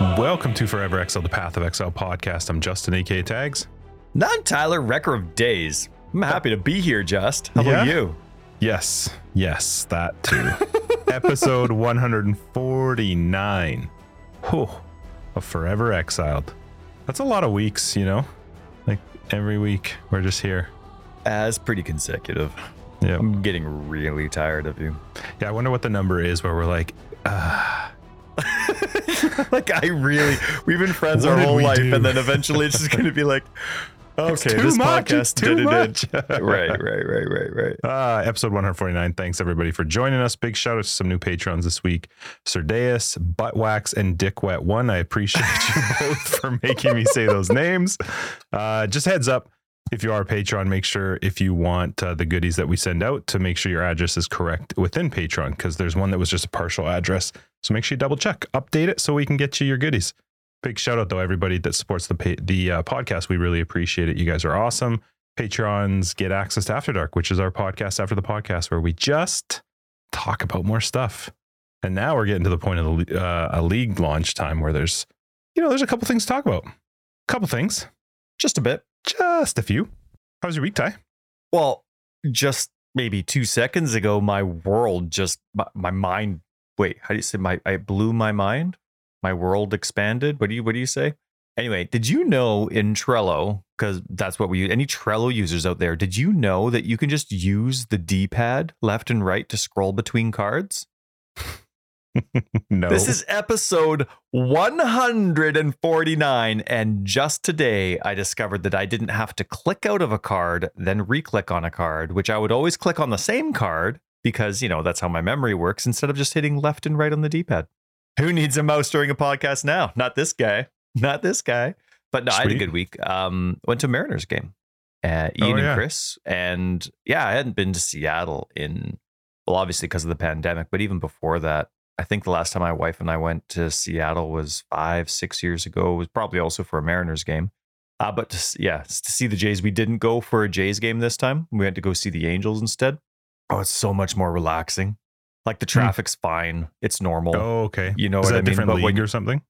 Welcome to Forever Exile, the Path of Exile podcast. I'm Justin, aka Tags. Non Tyler Wrecker of Days. I'm happy to be here, Just. How about Yeah? you? Yes, yes, that too. Episode 149. Whew, of Forever Exiled. That's a lot of weeks, you know? Like every week, we're just here. As pretty consecutive. Yeah. I'm getting really tired of you. Yeah, I wonder what the number is where we're like, like, I really, we've been friends What our whole life, do? and then eventually it's just going to be like, okay, this much, podcast did it. right, right, right, right, right. Uh, episode 149. Thanks everybody for joining us. Big shout out to some new patrons this week. Serdeus, Buttwax, and Dick Wet One. I appreciate you both for making me say those names. Uh, just heads up. If you are a patron, make sure if you want uh, the goodies that we send out to make sure your address is correct within Patreon because there's one that was just a partial address. So make sure you double check, update it so we can get you your goodies. Big shout out though everybody that supports the pa- the uh, podcast. We really appreciate it. You guys are awesome. Patrons get access to After Dark, which is our podcast after the podcast where we just talk about more stuff. And now we're getting to the point of the uh, a league launch time where there's you know there's a couple things to talk about. A couple things, Just a bit. just a few. How was your week, Ty? Well, just maybe two seconds ago, my world just, my, my mind, wait, how do you say, my, I blew my mind? My world expanded? What do you, what do you say? Anyway, did you know in Trello, because that's what we use, any Trello users out there, did you know that you can just use the D pad left and right to scroll between cards? no. This is episode 149. And just today, I discovered that I didn't have to click out of a card, then re click on a card, which I would always click on the same card because, you know, that's how my memory works instead of just hitting left and right on the D pad. Who needs a mouse during a podcast now? Not this guy. Not this guy. But no, I had a good week. Um, went to Mariners game. Uh, Oh, Ian yeah. and Chris. And yeah, I hadn't been to Seattle in, well, obviously because of the pandemic, but even before that, I think the last time my wife and I went to Seattle was five, six years ago. It was probably also for a Mariners game. Uh, but to, yeah, to see the Jays, we didn't go for a Jays game this time. We had to go see the Angels instead. Oh, it's so much more relaxing. Like the traffic's fine. It's normal. oh, okay. You know is what that I a mean? different But league when- or something?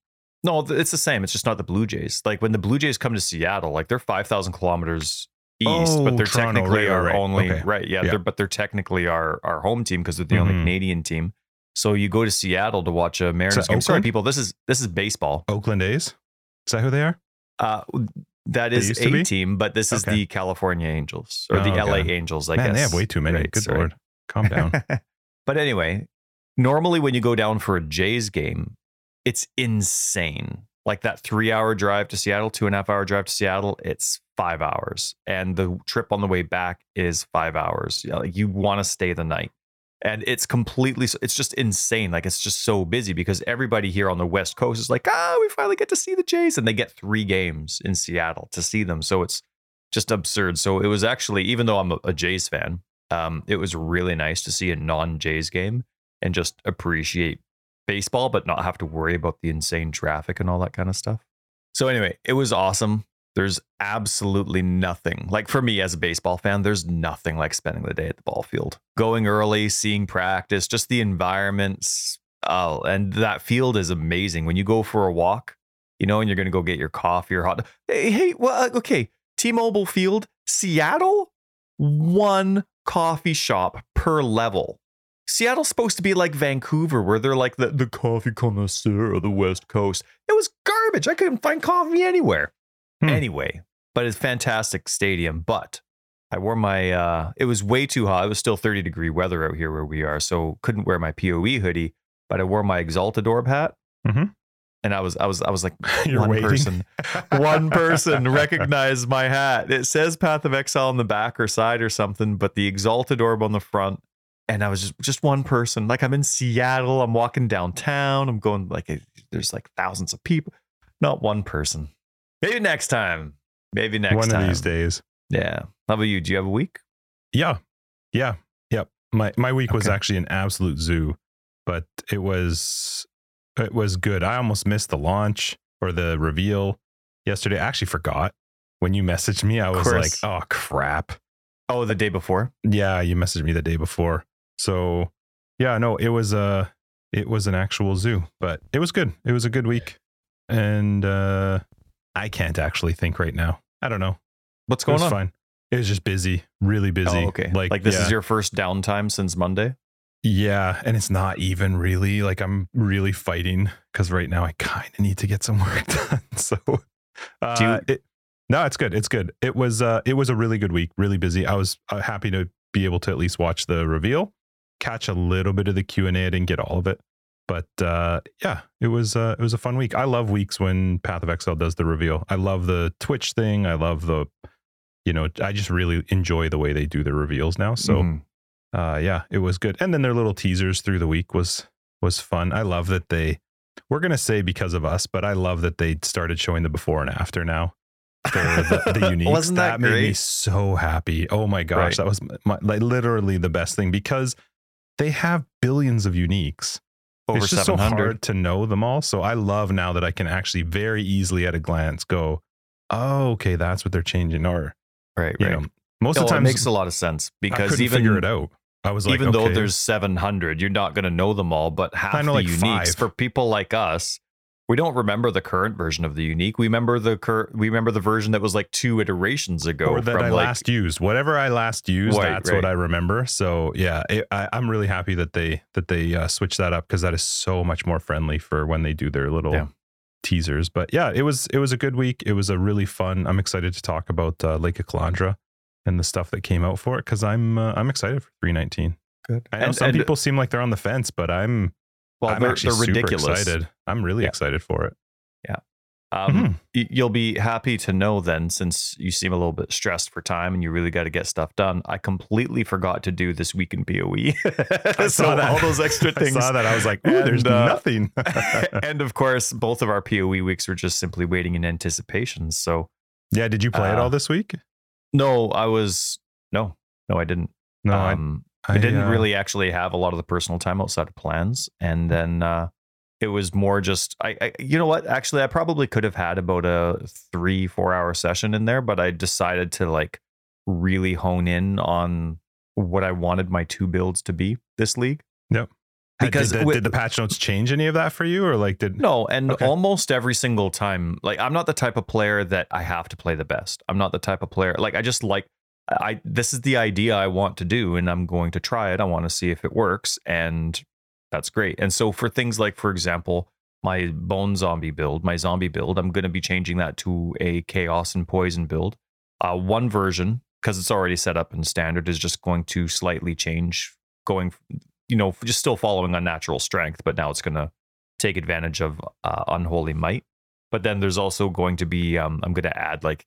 No, it's the same. It's just not the Blue Jays. Like when the Blue Jays come to Seattle, like they're 5,000 kilometers east, Oh, but they're Toronto, technically right, our right. only, Okay. right. Yeah, Yeah. They're, but they're technically our, our home team because they're the only Mhm. Canadian team. So you go to Seattle to watch a Mariners game. Sorry, people. This is this is baseball. Oakland A's. Is that who they are? Uh, that is a team, but this is Okay. the California Angels or the Oh, LA okay. Angels. I Man, guess they have way too many. Right, Good sorry. lord. Calm down. but anyway, normally when you go down for a Jays game, it's insane. Like that three hour drive to Seattle, two and a half hour drive to Seattle, it's five hours. And the trip on the way back is five hours. Yeah, like you want to stay the night. And it's completely, it's just insane. Like it's just so busy because everybody here on the West Coast is like, ah, we finally get to see the Jays. And they get three games in Seattle to see them. So it's just absurd. So it was actually, even though I'm a, Jays fan, um, it was really nice to see a non Jays game and just appreciate baseball, but not have to worry about the insane traffic and all that kind of stuff. So, anyway, it was awesome. There's absolutely nothing like for me as a baseball fan, there's nothing like spending the day at the ball field, going early, seeing practice, just the environments. Oh, and that field is amazing. When you go for a walk, you know, and you're going to go get your coffee or hot. Hey, hey well, uh, okay. T Mobile Field, Seattle, one coffee shop per level. Seattle's supposed to be like Vancouver, where they're like the, the coffee connoisseur of the West Coast. It was garbage. I couldn't find coffee anywhere. Hmm. Anyway, but it's a fantastic stadium. But I wore my uh it was way too hot. It was still 30 degree weather out here where we are, so couldn't wear my POE hoodie, but I wore my Exalted Orb hat. Mhm. And I was I was I was like You're one waiting. person one person recognized my hat. It says Path of Exile on the back or side or something, but the Exalted Orb on the front. And I was just just one person. Like I'm in Seattle. I'm walking downtown. I'm going like eh, there's like thousands of people. Not one person. Maybe next time. Maybe next One time. of these days. Yeah. How about you? Do you have a week? Yeah. Yeah. Yep. My my week was actually an absolute zoo, but it was it was good. I almost missed the launch or the reveal yesterday. I actually forgot. When you messaged me, I was like, "Oh crap." Oh, the day before. Yeah, you messaged me the day before. So, yeah, no, it was a it was an actual zoo, but it was good. It was a good week. and uh, I can't actually think right now. I don't know. What's going on? fine. It was just busy, really busy. Oh, okay. Like, Like, this yeah. is your first downtime since Monday. Yeah, and it's not even really like I'm really fighting because right now I kind of need to get some work done. So, uh, Do you- it, no, it's good. It's good. It was uh, it was a really good week. Really busy. I was uh, happy to be able to at least watch the reveal, catch a little bit of the Q and A. I didn't get all of it, but uh, yeah, it was uh, it was a fun week. I love weeks when Path of Exile does the reveal. I love the Twitch thing. I love the, you know, I just really enjoy the way they do the reveals now. So Mhm. uh yeah it was good and then their little teasers through the week was was fun i love that they we're gonna say because of us but i love that they started showing the before and after now for the, the uniques Wasn't that that made me so happy oh my gosh Right. that was my, like literally the best thing because they have billions of uniques over it's just so 700. hard to know them all so i love now that i can actually very easily at a glance go oh okay that's what they're changing or right, you right. know most No, of the it time makes a lot of sense because even figure it out i was like even though there's 700, you're not going to know them all. But half I know the like uniques five. for people like us, we don't remember the current version of the unique. We remember the cur- we remember the version that was like two iterations ago or that from I like last used. Whatever I last used, Right, that's right. what I remember. So yeah, it, I, I'm really happy that they that they uh, switched that up because that is so much more friendly for when they do their little Yeah. teasers. But yeah, it was it was a good week. It was a really fun. I'm excited to talk about uh, Lake of Kalandra and the stuff that came out for it because I'm uh, I'm excited for 319. good. I know And- some and- people seem like they're on the fence, but I'm well, I'm they're, they're ridiculous. excited. I'm really Yeah. excited for it. Yeah. Um, Mhm. y- you'll be happy to know then, since you seem a little bit stressed for time and you really got to get stuff done. I completely forgot to do this week in POE. I so saw that. all those extra things. I saw that. I was like, ooh, there's uh, nothing. and of course, both of our POE weeks were just simply waiting in anticipation. So yeah, did you play it uh, all this week? no, I was no, no, I didn't. No, um, I, I, didn't uh, really actually have a lot of the personal time outside of plans, and then uh, it was more just I, I. You know what? Actually, I probably could have had about a three, four hour session in there, but I decided to like really hone in on what I wanted my two builds to be this league. Had- because did the, with- did the patch notes change any of that for you, or like did No, and Okay. almost every single time, like I'm not the type of player that I have to play the best. I'm not the type of player like I just like I this is the idea I want to do and I'm going to try it. I want to see if it works and that's great. And so for things like for example, my bone zombie build, my zombie build, I'm going to be changing that to a chaos and poison build. Uh one version because it's already set up in standard is just going to slightly change going you know, just still following unnatural strength, but now it's going to take advantage of uh, unholy might. But then there's also going to be um, I'm going to add like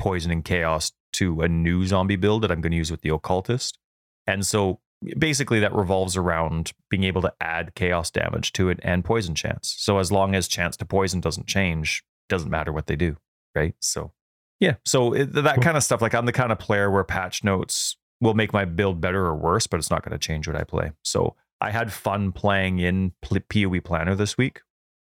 poison and chaos to a new zombie build that I'm going to use with the occultist. And so basically that revolves around being able to add chaos damage to it and poison chance. So as long as chance to poison doesn't change, doesn't matter what they do, right? So yeah, so it, that kind of stuff like I'm the kind of player where patch notes will make my build better or worse, but it's not going to change what I play. So I had fun playing in PoE Planner this week.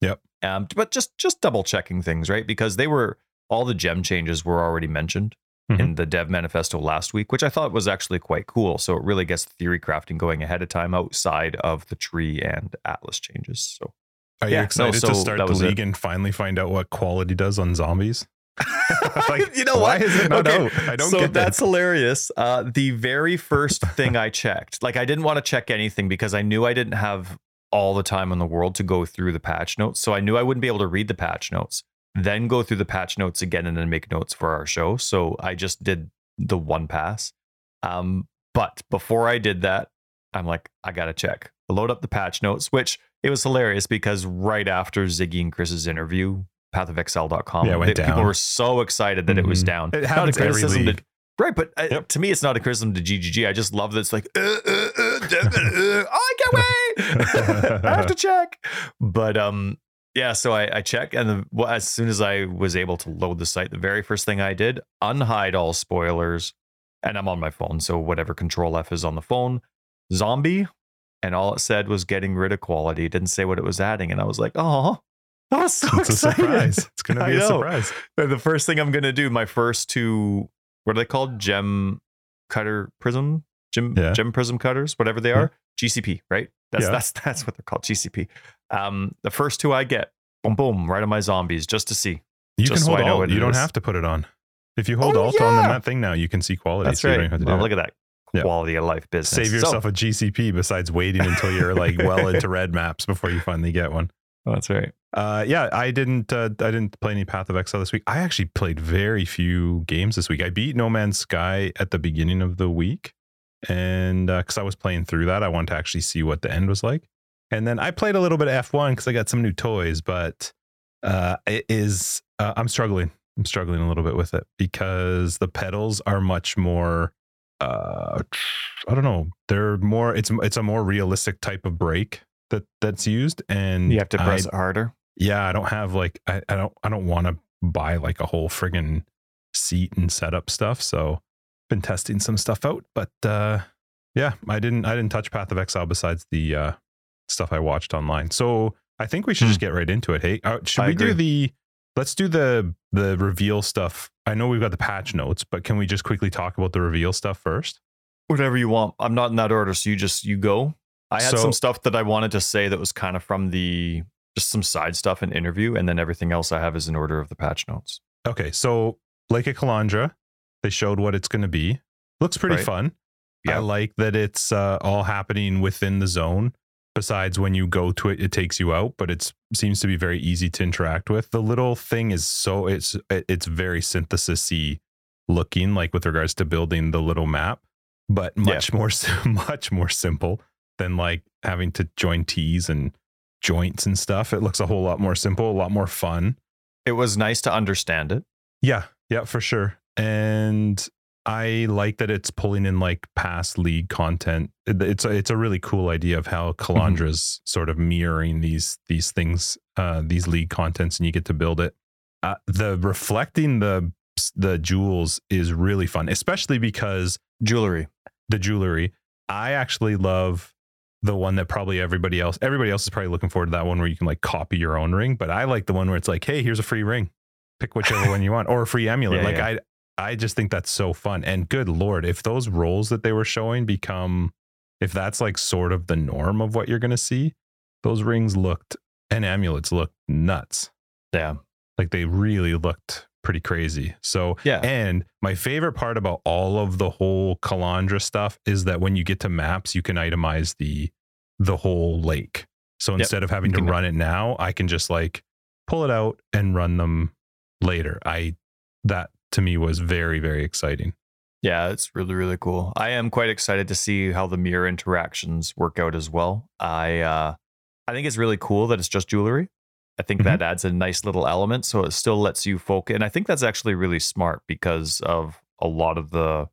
Yep. Um, but just just double checking things, right? Because they were all the gem changes were already mentioned Mhm. in the dev manifesto last week, which I thought was actually quite cool. So it really gets theory crafting going ahead of time outside of the tree and atlas changes. So Are you Yeah, no, excited so to start the was it. league and finally find out what quality does on zombies? Like, you know why what? is it not Okay, out? I don't so get that's that. hilarious. Uh, the very first thing I checked, like I didn't want to check anything because I knew I didn't have all the time in the world to go through the patch notes. So I knew I wouldn't be able to read the patch notes, then go through the patch notes again and then make notes for our show. So I just did the one pass. Um, but before I did that, I'm like, I gotta check. Load up the patch notes, which it was hilarious because right after Ziggy and Chris's interview, pathofexile.com, Yeah, went they- people were so excited that it was Mhm. down. It Not a criticism to- Right, but uh, Yep. to me, it's not a criticism to GGG. I just love that it's like, uh, uh, uh, oh, I can't wait. I have to check. But um, yeah. So I, I check, and the, well, as soon as I was able to load the site, the very first thing I did, unhide all spoilers, and I'm on my phone, so whatever Control F is on the phone, zombie, and all it said was getting rid of quality. It didn't say what it was adding, and I was like, oh. I was so It's a surprise. It's gonna be a surprise. The first thing I'm gonna do, my first two, what are they called? Gem cutter prism, gem Yeah. gem prism cutters, whatever they Yeah. are. GCP, right? That's Yeah. that's that's what they're called. GCP. Um, the first two I get, boom, boom, right on my zombies just to see. You Just can so hold know alt. You don't is. have to put it on. If you hold Oh, alt on yeah. that thing now, you can see quality. That's so right. don't have to do Well, look at that Yeah. quality of life business. Save So- yourself a GCP besides waiting until you're like well into red maps before you finally get one. that's right. Uh, yeah, I didn't. Uh, I didn't play any Path of Exile this week. I actually played very few games this week. I beat No Man's Sky at the beginning of the week, and because I was playing through that, I wanted to actually see what the end was like. And then I played a little bit of F1 because I got some new toys, but uh, it is. Uh, I'm struggling. I'm struggling a little bit with it because the pedals are much more. Uh, I don't know. They're more. It's it's a more realistic type of brake that that's used, and You have to press it harder. yeah, I don't have like I, I don't I don't want to buy like a whole friggin' seat and setup stuff. So been testing some stuff out, but uh yeah, I didn't I didn't touch Path of Exile besides the uh stuff I watched online. So I think we should just get right into it. Hey, uh, should I we do the let's do the the reveal stuff. I know we've got the patch notes, but can we just quickly talk about the reveal stuff first? Whatever you want. I'm not in that order, so you just you go. I had So- some stuff that I wanted to say that was kind of from the just some side stuff and interview, and then everything else I have is in order of the patch notes. Okay, so Lake of Kalandra, they showed what it's going to be. Looks pretty Right. fun. I like that it's uh, all happening within the zone. Besides, when you go to it, it takes you out, but it seems to be very easy to interact with. The little thing is so it's it's very synthesis-y looking, like with regards to building the little map, but Yeah. much more sim- much more simple than like having to join T's and joints and stuff. It looks a whole lot more simple, a lot more fun. It was nice to understand it. Yeah, yeah, for sure. And I like that it's pulling in like past league content. It's a, it's a really cool idea of how Kalandra's sort of mirroring these these things, uh, these league contents, and you get to build it. Uh, the reflecting the the jewels is really fun, especially because Jewelry. the jewelry. I actually love the one that probably everybody else everybody else is probably looking forward to that one where you can like copy your own ring, but I like the one where it's like, hey, here's a free ring. Pick whichever one you want or a free amulet. Yeah, like yeah. I just think that's so fun. And good lord, if those roles that they were showing become if that's like sort of the norm of what you're going to see, those rings looked and amulets looked nuts. Yeah. Like they really looked pretty crazy. So Yeah. and my favorite part about all of the whole Kalandra stuff is that when you get to maps, you can itemize the the whole lake. So Yep. instead of having to run it now, I can just like pull it out and run them later. I that to me was very very exciting. Yeah, it's really really cool. I am quite excited to see how the mirror interactions work out as well. I uh I think it's really cool that it's just jewelry. I think that adds a nice little element so it still lets you focus and I think that's actually really smart because of a lot of the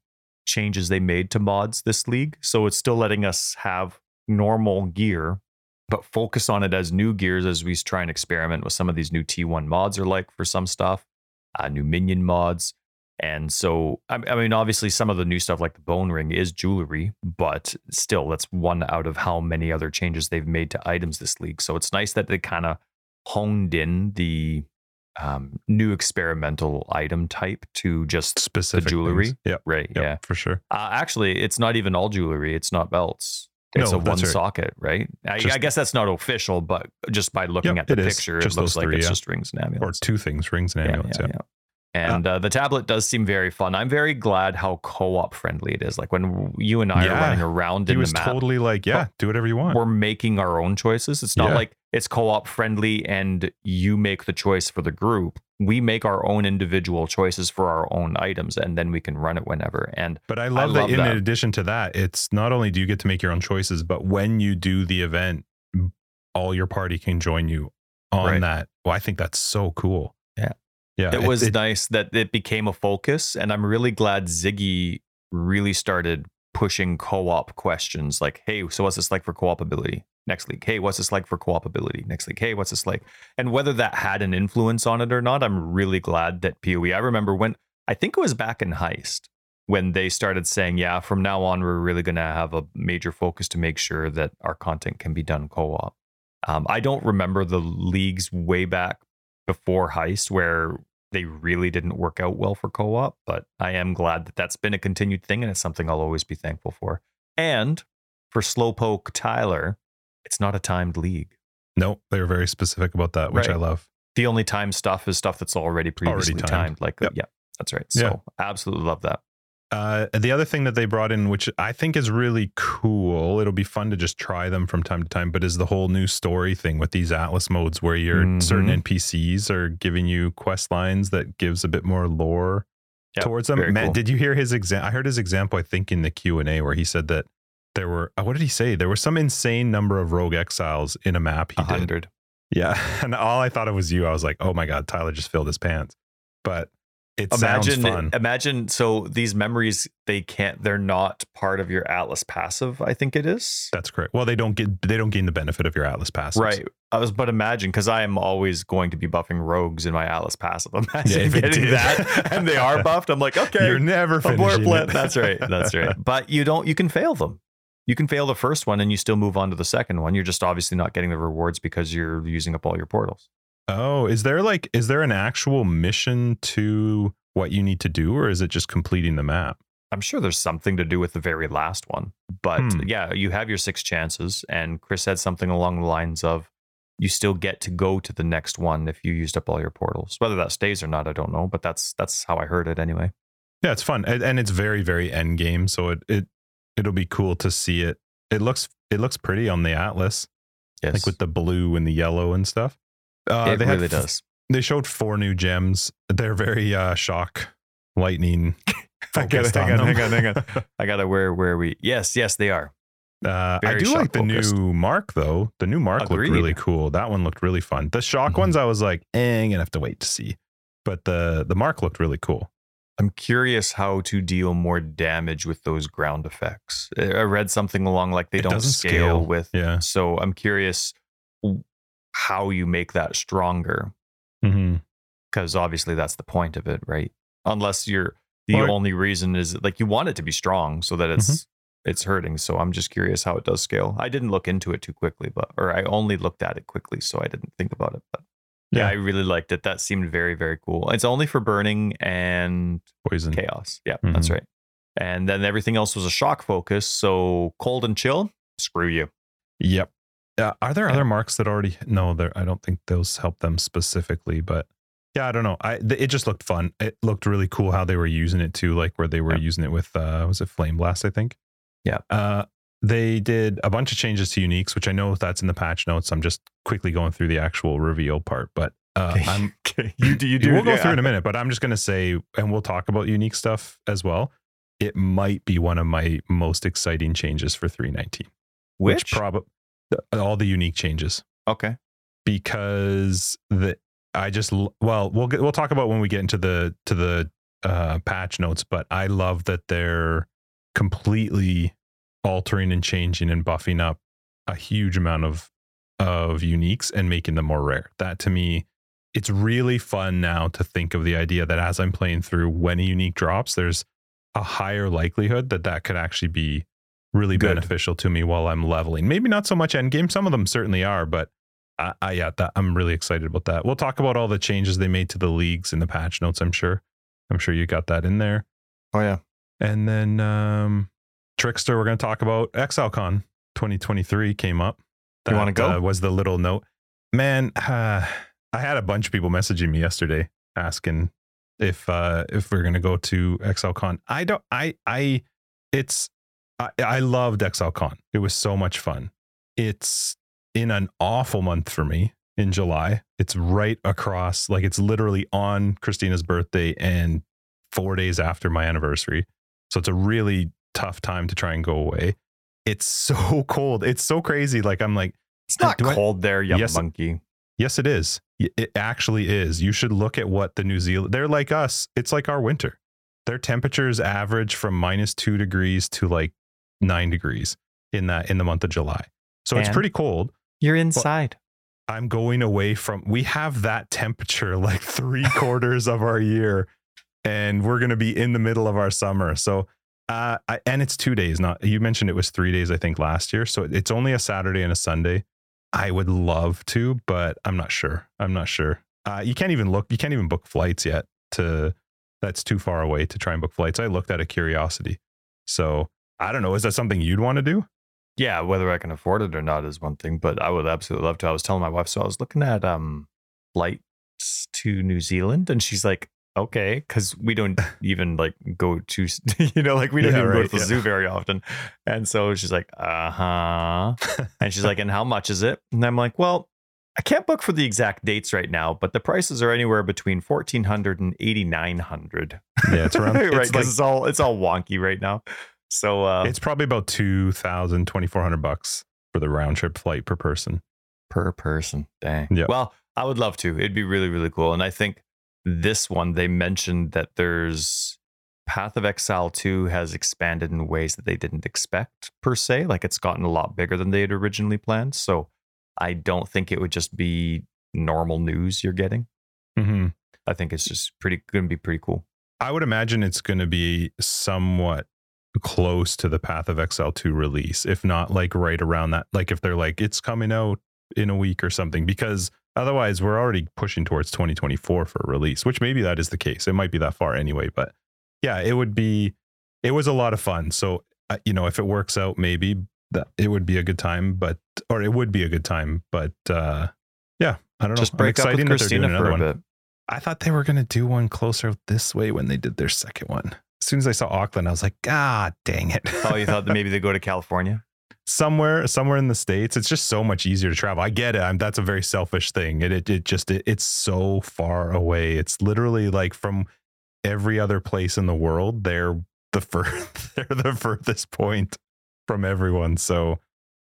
changes they made to mods this league. So it's still letting us have normal gear but focus on it as new gears as we try and experiment with some of these new T1 mods are like for some stuff, uh, new minion mods. And so, I I mean, obviously, some of the new stuff like the bone ring is jewelry, but still, that's one out of how many other changes they've made to items this league. So it's nice that they kind of honed in the um, new experimental item type to just Specific jewelry? things. Yep. right. Yep, Yeah. for sure. Uh, actually, it's not even all jewelry. It's not belts. It's No, a one right. socket, right? I, Just- I guess that's not official, but just by looking Yep, at the it picture, Just it looks like three, it's yeah. just rings and amulets. Or two things, rings and amulets. Yeah, And uh, the tablet does seem very fun. I'm very glad how co-op friendly it is. Like when you and I Yeah. are running around He in was map, totally like, yeah, do whatever you want. we're making our own choices. It's not Yeah. like it's co-op friendly and you make the choice for the group. We make our own individual choices for our own items, and then we can run it whenever. And But I love, love that in addition to that, it's not only do you get to make your own choices, but when you do the event, all your party can join you on Right. that. Well, I think that's so cool. Yeah. Yeah. it was nice that it became a focus and i'm really glad ziggy really started pushing co-op questions like hey so what's this like for co-op ability next league. Hey what's this like for co-opability next league. Hey what's this like? And whether that had an influence on it or not i'm really glad that poe i remember when i think it was back in heist when they started saying yeah from now on we're really going to have a major focus to make sure that our content can be done co-op. Um, i don't remember the leagues way back before heist where they really didn't work out well for co-op but i am glad that that's been a continued thing and it's something i'll always be thankful for. And for slowpoke tyler it's not a timed league Nope, they were very specific about that, which I love. The only time stuff is stuff that's already previously timed. timed. Like, Yep. yeah, that's right. Yeah. So absolutely love that. Uh, the other thing that they brought in, which I think is really cool, it'll be fun to just try them from time to time, but is the whole new story thing with these Atlas modes where your Mhm. certain NPCs are giving you quest lines that gives a bit more lore Yep, towards them. Matt, cool. did you hear his example? I heard his example, I think, in the Q and A where he said that there were, uh, what did he say? There was some insane number of rogue exiles in a map he A did. hundred. Yeah. And all I thought it was you. I was like, oh my God, Tyler just filled his pants. But it Imagine, sounds fun. imagine. So these memories, they can't. They're not part of your Atlas passive. I think it is. That's correct. Well, they don't get they don't gain the benefit of your Atlas passive. Right. I was, but imagine because I am always going to be buffing rogues in my Atlas passive. Imagine if it getting that, and they are buffed. I'm like, okay, You're never abort finishing blip. it. That's right. That's right. But you don't. You can fail them. You can fail the first one, and you still move on to the second one. You're just obviously not getting the rewards because you're using up all your portals. Oh, is there like is there an actual mission to what you need to do, or is it just completing the map? I'm sure there's something to do with the very last one. But Hmm. yeah, you have your six chances. And Chris said something along the lines of you still get to go to the next one if you used up all your portals. Whether that stays or not, I don't know. But that's that's how I heard it anyway. Yeah, it's fun, and, and it's very very end game. So it it it'll be cool to see it. It looks it looks pretty on the Atlas, Yes. like with the blue and the yellow and stuff. Uh, it they had really f- does. They showed four new gems. They're very uh, shock lightning. I gotta, focused hang on, them. hang on, hang on. I gotta where where are we? Yes, yes, they are. Uh, I do like the shock-focused. new Mark though. The new Mark Agreed. looked really cool. That one looked really fun. The shock Mhm. ones, I was like, eh, I'm gonna have to wait to see. But the the Mark looked really cool. I'm curious how to deal more damage with those ground effects. I read something along like they It don't scale, scale. with. Yeah. So I'm curious how you make that stronger Mm-hmm. because obviously that's the point of it, right? Unless you're the Or- only reason is like you want it to be strong so that it's it's hurting. So I'm just curious how it does scale. I didn't look into it too quickly, but or I only looked at it quickly, so I didn't think about it. But yeah, Yeah. I really liked it. That seemed very very cool. It's only for burning and Poison. chaos. Yeah, that's Mhm. right. And then everything else was a shock focus. So cold and chill, screw you. Yep. Uh, are there Yeah. other marks that already? No, there. I don't think those help them specifically, but yeah, I don't know. I th- it just looked fun. It looked really cool how they were using it too, like where they were Yeah. using it with uh was it Flame Blast? I think. Yeah. Uh, they did a bunch of changes to uniques, which I know that's in the patch notes. I'm just quickly going through the actual reveal part, but uh, I'm okay. You do you do we'll go yeah. through in a minute, but I'm just going to say, and we'll talk about unique stuff as well. It might be one of my most exciting changes for 319, Which, probably all the unique changes okay. because the I just well we'll get, we'll talk about when we get into the to the uh, patch notes, but I love that they're completely altering and changing and buffing up a huge amount of of uniques and making them more rare. That to me, it's really fun now to think of the idea that as I'm playing through, when a unique drops, there's a higher likelihood that that could actually be really Good. beneficial to me while I'm leveling. Maybe not so much end game. Some of them certainly are, but I, I yeah, that I'm really excited about that. We'll talk about all the changes they made to the leagues in the patch notes. I'm sure. I'm sure you got that in there. Oh yeah. And then um, Trickster, we're going to talk about ExileCon 2023 came up. You wanna go? uh, was the little note. Man, uh, I had a bunch of people messaging me yesterday asking if uh, if we're going to go to ExileCon. I don't. I I it's I, I loved ExileCon. It was so much fun. It's in an awful month for me in July. It's right across, like it's literally on Christina's birthday and four days after my anniversary. So it's a really tough time to try and go away. It's so cold. It's so crazy. Like I'm like, It's not Do I- cold there, you Yes. monkey. yes, it is. It actually is. You should look at what the New Zealand. They're like us. It's like our winter. Their temperatures average from minus two degrees to like nine degrees in that in the month of July. So it's pretty cold. You're inside. I'm going away from we have that temperature like three quarters of our year and we're going to be in the middle of our summer. So uh I, and it's 2 days not you mentioned it was 3 days I think last year. So it's only a Saturday and a Sunday. I would love to, but I'm not sure. I'm not sure. Uh you can't even look you can't even book flights yet to that's too far away to try and book flights. I looked at a curiosity. So I don't know, is that something you'd want to do? yeah, whether I can afford it or not is one thing, but I would absolutely love to. I was telling my wife, so I was looking at um flights to New Zealand, and she's like, okay, because we don't even like go to, you know, like we don't Yeah, even go to the yeah. zoo very often. And so she's like, uh huh. and she's like, and how much is it? And I'm like, well, I can't book for the exact dates right now, but the prices are anywhere between 1400 and 8900. Yeah, it's around. right, it's, because like, it's all it's all wonky right now. So uh, it's probably about 2,000, 2,400 bucks for the round trip flight per person. per person. Dang. Yeah. Well, I would love to. It'd be really, really cool. And I think this one, they mentioned that there's Path of Exile 2 has expanded in ways that they didn't expect, per se. Like it's gotten a lot bigger than they had originally planned. So I don't think it would just be normal news you're getting. hmm I think it's just pretty going to be pretty cool. I would imagine it's going to be somewhat close to the Path of Exile 2 release, if not like right around that. Like if they're like, it's coming out in a week or something, because otherwise we're already pushing towards 2024 for a release, which maybe that is the case. It might be that far anyway, but yeah, it would be, it was a lot of fun. So, uh, you know, if it works out, maybe that it would be a good time, but, or it would be a good time, but, uh, yeah, I don't know. Just I'm break up with excited that they're Christina for a one. bit. I thought they were going to do one closer this way when they did their second one. As soon as I saw Auckland, I was like, God dang it. Oh, you thought that maybe they go to California? Somewhere, somewhere in the States, it's just so much easier to travel. I get it. I'm, that's a very selfish thing. It, it, it just, it, it's so far away. It's literally like from every other place in the world. They're the fur, they're the furthest point from everyone. So,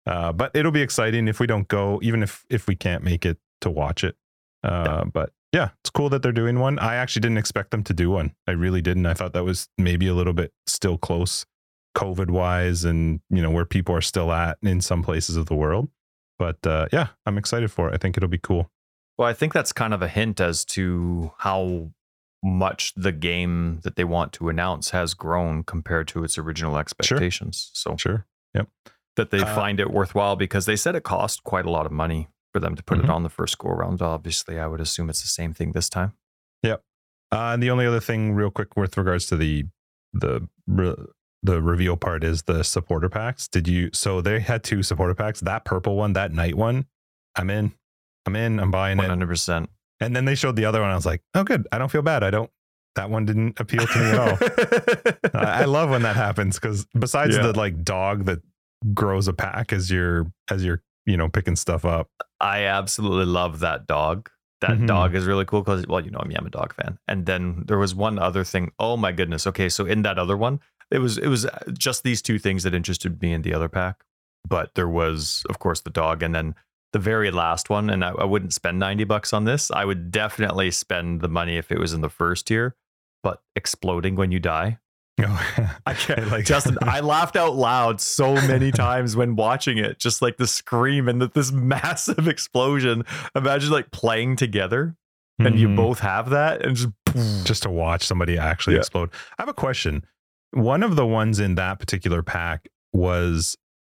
uh, but it'll be exciting if we don't go, even if, if we can't make it to watch it. Uh, but yeah, it's cool that they're doing one. I actually didn't expect them to do one. I really didn't. I thought that was maybe a little bit still close COVID wise and, you know, where people are still at in some places of the world. But uh, yeah, I'm excited for it. I think it'll be cool. Well, I think that's kind of a hint as to how much the game that they want to announce has grown compared to its original expectations. So Sure. Yep. That they Uh, find it worthwhile because they said it cost quite a lot of money for them to put Mhm. it on the first go around. Obviously, I would assume it's the same thing this time. Yep. Uh, and the only other thing, real quick, with regards to the the re- the reveal part is the supporter packs. Did you? So they had two supporter packs. That purple one, that night one. I'm in. I'm in. I'm buying One it. hundred percent. And then they showed the other one. I was like, oh, good. I don't feel bad. I don't. That one didn't appeal to me at all. I I love when that happens because besides Yeah. the like dog that grows a pack as you're as you're you know picking stuff up. I absolutely love that dog. That Mhm. dog is really cool because, well, you know me, I'm a dog fan. And then there was one other thing. Oh my goodness. Okay, so in that other one, it was it was just these two things that interested me in the other pack. But there was, of course, the dog, and then the very last one. And I, I wouldn't spend ninety bucks on this. I would definitely spend the money if it was in the first tier. But exploding when you die, I can't. like Justin, I laughed out loud so many times when watching it. Just like the scream and that this massive explosion. Imagine like playing together and you Mhm. both have that and just, just to watch somebody actually Yeah. explode. I have a question. One of the ones in that particular pack was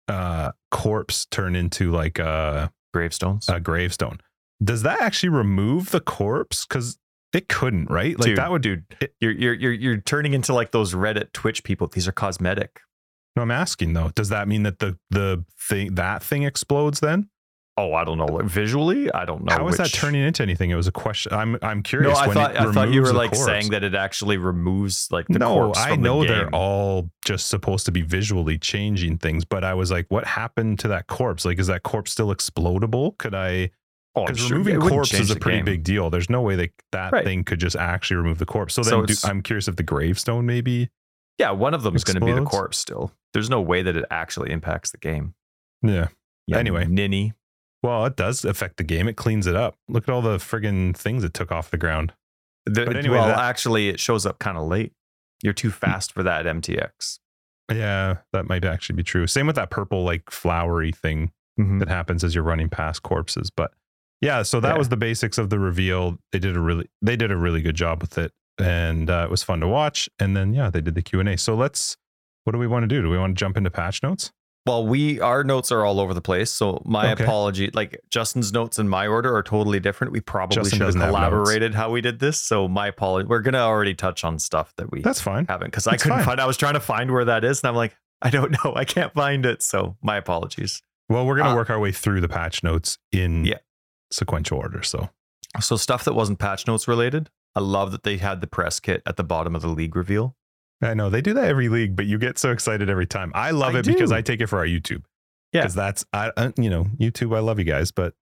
uh corpse turn into like a, gravestones. a gravestone. Does that actually remove the corpse? Because it couldn't, right? Like Dude, that would. dude. it- You're you're you're you're turning into like those Reddit Twitch people. These are cosmetic. No, I'm asking though. Does that mean that the the thing that thing explodes then? Oh, I don't know. Like, visually, I don't know. How is that turning into anything? It was a question. I'm I'm curious. No. I when thought I thought you were like corpse. saying that it actually removes like the no, corpse. I from the know they're all just supposed to be visually changing things, but I was like, what happened to that corpse? Like, is that corpse still explodable? Could I? Oh, Because sure- removing corpse is a pretty game. big deal. There's no way that that Right. thing could just actually remove the corpse. So So then, do, I'm curious if the gravestone maybe. Yeah, one of them is going to be the corpse still. There's no way that it actually impacts the game. Yeah. Yeah, Anyway. Ninny. Well, it does affect the game. It cleans it up. Look at all the friggin' things it took off the ground. The- But anyway, well, that- actually, it shows up kind of late. You're too fast for that MTX. Yeah, that might actually be true. Same with that purple, like flowery thing Mm-hmm. that happens as you're running past corpses. But yeah, so that Yeah. was the basics of the reveal. They did a really they did a really good job with it, and uh, it was fun to watch. And then yeah, they did the Q and A. So let's. What do we want to do? Do we want to jump into patch notes? Well, we our notes are all over the place. So my Okay. apology. Like Justin's notes and my order are totally different. We probably Justin should have collaborated how we did this. So my apology. We're gonna already touch on stuff that we That's fine. haven't because I couldn't fine. find. I was trying to find where that is, and I'm like, I don't know. I can't find it. So my apologies. Well, we're gonna Uh, work our way through the patch notes in Yeah. sequential order. So So stuff that wasn't patch notes related. I love that they had the press kit at the bottom of the league reveal. I know they do that every league, but you get so excited every time. I love I it because. I take it for our YouTube. Yeah. because that's I, I you know YouTube. I love you guys, but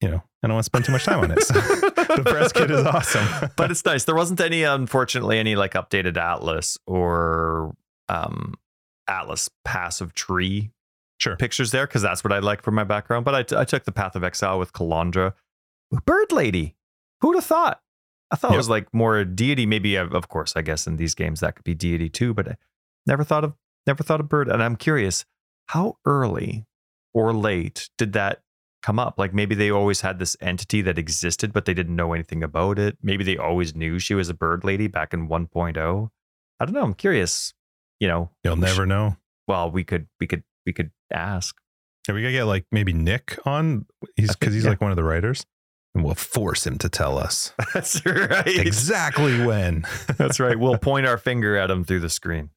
you know I don't want to spend too much time on it. So the press kit is awesome. but it's nice. There wasn't any, unfortunately, any like updated Atlas or um, Atlas passive tree Sure. pictures there because that's what I like for my background. But I, t- I took the Path of Exile with Kalandra, Bird Lady. Who'd have thought? I thought Yep. it was like more a deity. Maybe, of of course, I guess in these games that could be deity too. But I never thought of never thought of bird. And I'm curious, how early or late did that come up? Like maybe they always had this entity that existed, but they didn't know anything about it. Maybe they always knew she was a bird lady back in 1.0. I don't know. I'm curious. You know, You'll never know. well, we could we could we could ask. Yeah, we gotta get like maybe Nick on. He's because he's yeah. like one of the writers, and we'll force him to tell us That's right. exactly when. That's right. We'll point our finger at him through the screen.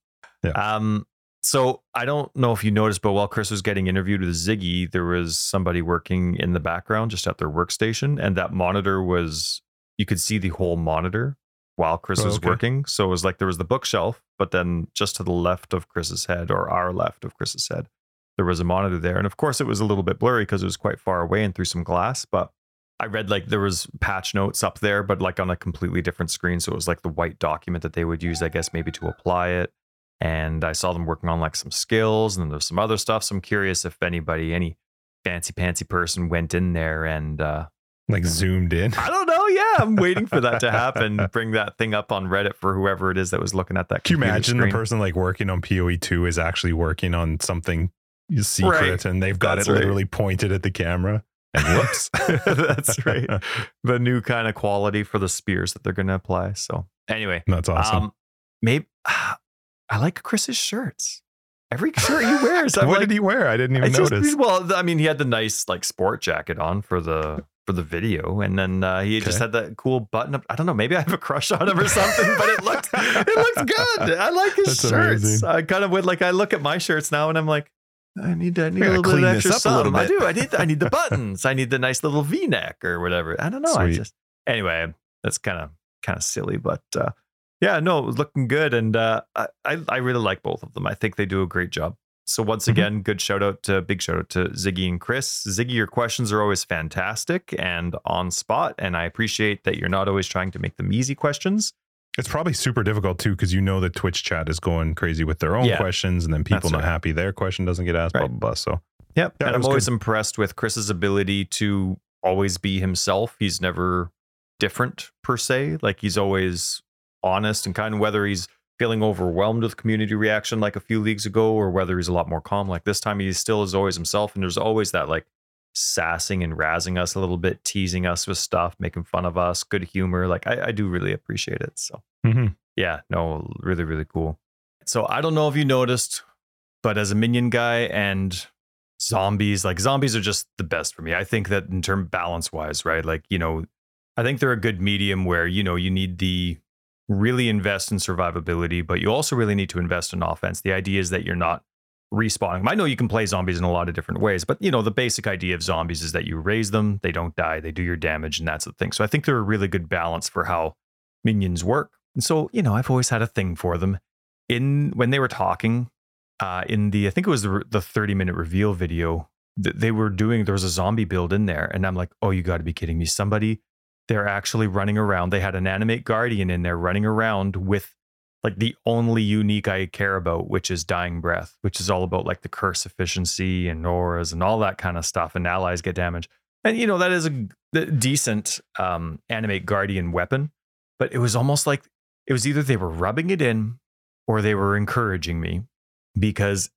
Yeah. Um. So I don't know if you noticed, but while Chris was getting interviewed with Ziggy, there was somebody working in the background just at their workstation, and that monitor was you could see the whole monitor while Chris Oh, was okay. working. So it was like there was the bookshelf, but then just to the left of Chris's head, or our left of Chris's head, there was a monitor there. And of course, it was a little bit blurry because it was quite far away and through some glass. But I read like there was patch notes up there, but like on a completely different screen. So it was like the white document that they would use, I guess, maybe to apply it. And I saw them working on like some skills and then there's some other stuff. So I'm curious if anybody, any fancy pantsy person went in there and uh like zoomed in. I don't know. Yeah, I'm waiting for that to happen. Bring that thing up on Reddit for whoever it is that was looking at that. Can you imagine the person like working on PoE two is actually working on something secret, Right. and they've got That's it right. literally pointed at the camera. Whoops, That's right. the new kind of quality for the spears that they're going to apply. So anyway, That's awesome. um, maybe I like Chris's shirts. Every shirt he wears, I'm what like, did he wear? I didn't even it's just- notice. well, I mean, he had the nice like sport jacket on for the for the video, and then uh, he just had that cool button up. I don't know, maybe I have a crush on him or something, but it looked it looked good. I like his That's shirts. amazing. I kind of would like I look at my shirts now, and I'm like. I need, I need a little bit of extra up a little something. I do. I need, I need the buttons. I need the nice little V-neck or whatever. I don't know. I just anyway. That's kind of kind of silly, but uh, yeah, no, it was looking good, and uh, I I really like both of them. I think they do a great job. So once Mhm. again, good shout out to big shout out to Ziggy and Chris. Ziggy, your questions are always fantastic and on spot, and I appreciate that you're not always trying to make them easy questions. It's probably super difficult too because you know the Twitch chat is going crazy with their own Yeah. questions, and then people That's not right. happy their question doesn't get asked. Blah Right. blah blah. So Yep. Yeah, and I'm always good. impressed with Chris's ability to always be himself. He's never different per se. Like he's always honest and kind of whether he's feeling overwhelmed with community reaction like a few leagues ago or whether he's a lot more calm like this time he still is always himself and there's always that like sassing and razzing us a little bit teasing us with stuff making fun of us good humor like i, I do really appreciate it so. Mhm. yeah no really really cool. So i don't know if you noticed but as a minion guy and zombies like zombies are just the best for me. I think that in term balance wise right like you know i think they're a good medium where you know you need the really invest in survivability but you also really need to invest in offense. The idea is that you're not respawning them. i know you can play zombies in a lot of different ways but you know the basic idea of zombies is that you raise them they don't die they do your damage and that's the thing. So i think they're a really good balance for how minions work. And so you know i've always had a thing for them. In when they were talking uh, in the I think it was the, the 30 minute reveal video th- they were doing there was a zombie build in there and I'm like oh you got to be kidding me. Somebody they're actually running around. They had an animate guardian in there running around with like the only unique I care about which is dying breath which is all about like the curse efficiency and auras and all that kind of stuff and allies get damaged. And you know that is a decent um animate guardian weapon but it was almost like it was either they were rubbing it in or they were encouraging me because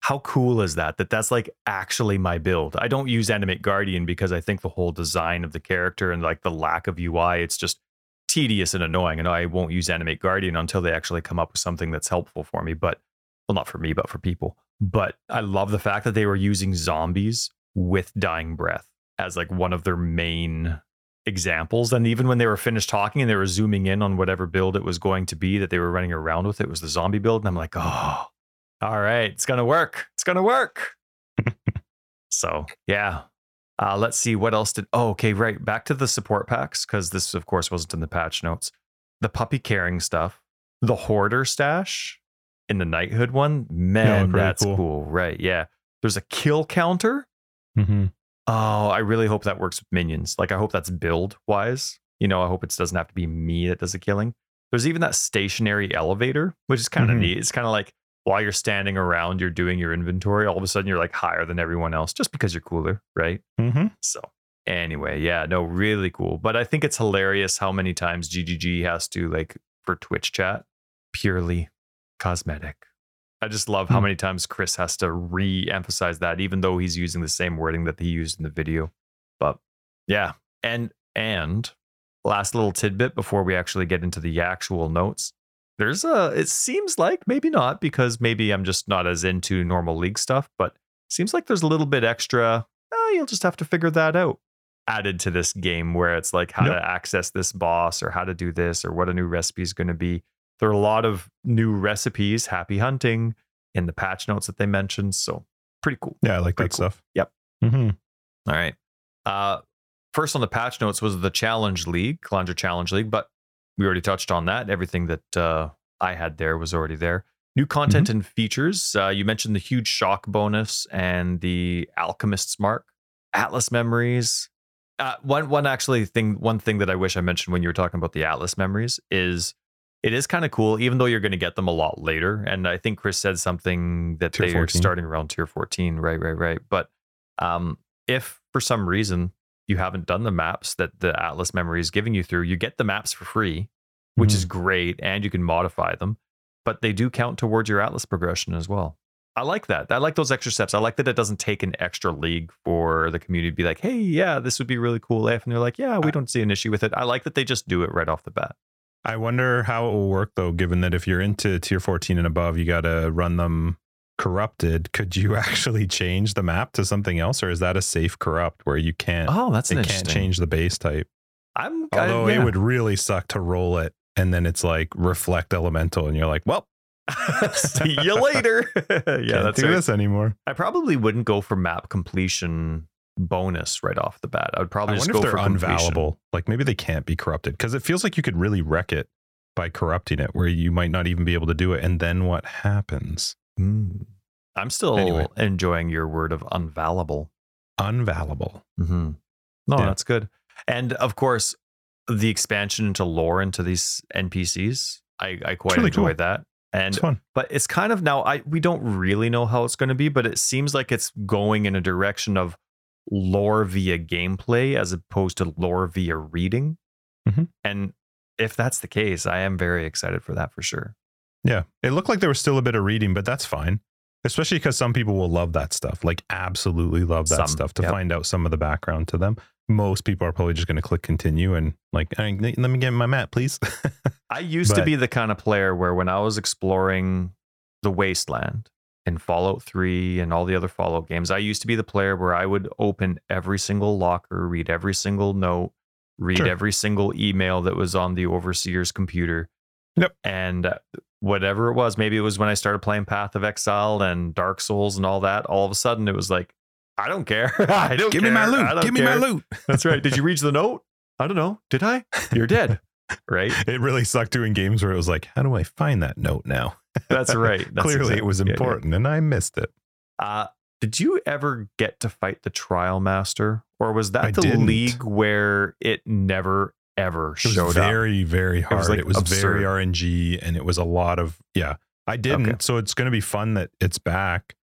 how cool is that that that's like actually my build? I don't use animate guardian because i think the whole design of the character and like the lack of ui it's just tedious and annoying and i won't use animate guardian until they actually come up with something that's helpful for me but well not for me but for people but i love the fact that they were using zombies with dying breath as like one of their main examples and even when they were finished talking and they were zooming in on whatever build it was going to be that they were running around with it was the zombie build and i'm like oh All right, it's gonna work. It's gonna work. so yeah, uh, let's see what else did. Oh, okay, right. Back to the support packs because this, of course, wasn't in the patch notes. The puppy carrying stuff, the hoarder stash in the knighthood one. Man, pretty that's cool. cool. Right? Yeah. There's a kill counter. Mm-hmm. Oh, I really hope that works with minions. Like, I hope that's build wise. You know, I hope it doesn't have to be me that does the killing. There's even that stationary elevator, which is kind of Mhm. neat. It's kind of like while you're standing around, you're doing your inventory. All of a sudden, you're like higher than everyone else just because you're cooler, right? Mm-hmm. So, anyway, yeah, no, really cool. But I think it's hilarious how many times GGG has to, like, for Twitch chat, purely cosmetic. I just love how Hmm. many times Chris has to re emphasize that, even though he's using the same wording that he used in the video. But yeah. And, and last little tidbit before we actually get into the actual notes. There's a, it seems like maybe not because maybe I'm just not as into normal league stuff, but seems like there's a little bit extra. Oh, you'll just have to figure that out. Added to this game where it's like how Yep. to access this boss or how to do this or what a new recipe is going to be. There are a lot of new recipes, happy hunting in the patch notes that they mentioned. So pretty cool. Yeah, I like Pretty that cool. stuff. Yep. Mm-hmm. All right. Uh, first on the patch notes was the Challenge League, Kalandra Challenge League, but we already touched on that. Everything that uh, I had there was already there. New content and features. Uh, you mentioned the huge shock bonus and the Alchemist's Mark, Atlas memories. Uh, one one actually thing one thing that I wish I mentioned when you were talking about the Atlas memories is it is kind of cool, even though you're going to get them a lot later. And I think Chris said something that Tier they are starting around tier 14. Right, right, right. But um, if for some reason you haven't done the maps that the Atlas memory is giving you through, you get the maps for free, which is mm. great, and you can modify them. But they do count towards your Atlas progression as well. I like that. I like those extra steps. I like that it doesn't take an extra league for the community to be like, hey, yeah, this would be really cool if. And they're like, yeah, we don't see an issue with it. I like that they just do it right off the bat. I wonder how it will work though, given that if you're into tier 14 and above, you got to run them corrupted. Could you actually change the map to something else, or is that a safe corrupt where you can't? Oh, that's it can't change the base type. I'm I- Although yeah. it would really suck to roll it and then it's like reflect elemental, and you're like, well, see you later. yeah, can't that's do right. this anymore. I probably wouldn't go for map completion bonus right off the bat. I would probably I just go if they're for unvaluable. Like maybe they can't be corrupted because it feels like you could really wreck it by corrupting it, where you might not even be able to do it. And then what happens? Hmm. I'm still Anyway. enjoying your word of unvaluable. Unvaluable. Mm-hmm. No, Yeah. that's good. And of course, the expansion into lore into these NPCs, I, I quite really enjoy cool. that. And It's but it's kind of now I we don't really know how it's going to be, but it seems like it's going in a direction of lore via gameplay as opposed to lore via reading. Mhm. And if that's the case, I am very excited for that for sure. Yeah. It looked like there was still a bit of reading, but that's fine. Especially because some people will love that stuff, like absolutely love that Some, stuff to yep. find out some of the background to them. Most people are probably just going to click continue and like, "Hey, let me get my map, please. I used to be the kind of player where when I was exploring the wasteland in Fallout 3 and all the other Fallout games, I used to be the player where I would open every single locker, read every single note, read Sure. every single email that was on the overseer's computer. Yep. And uh, whatever it was, maybe it was when I started playing Path of Exile and Dark Souls and all that, all of a sudden it was like, I don't care. I don't Give me my loot. Give me my loot. That's right. Did you read the note? I don't know. Did I? You're dead. Right? It really sucked doing games where it was like, how do I find that note now? That's right. That's Clearly exact- it was yeah, yeah. important and I missed it. Uh, did you ever get to fight the Trial Master, or was that I the didn't. league where it never ever It was showed up? very, very hard. was, like, it was very RNG and it was a lot of, yeah, I didn't. Okay. So it's going to be fun that it's back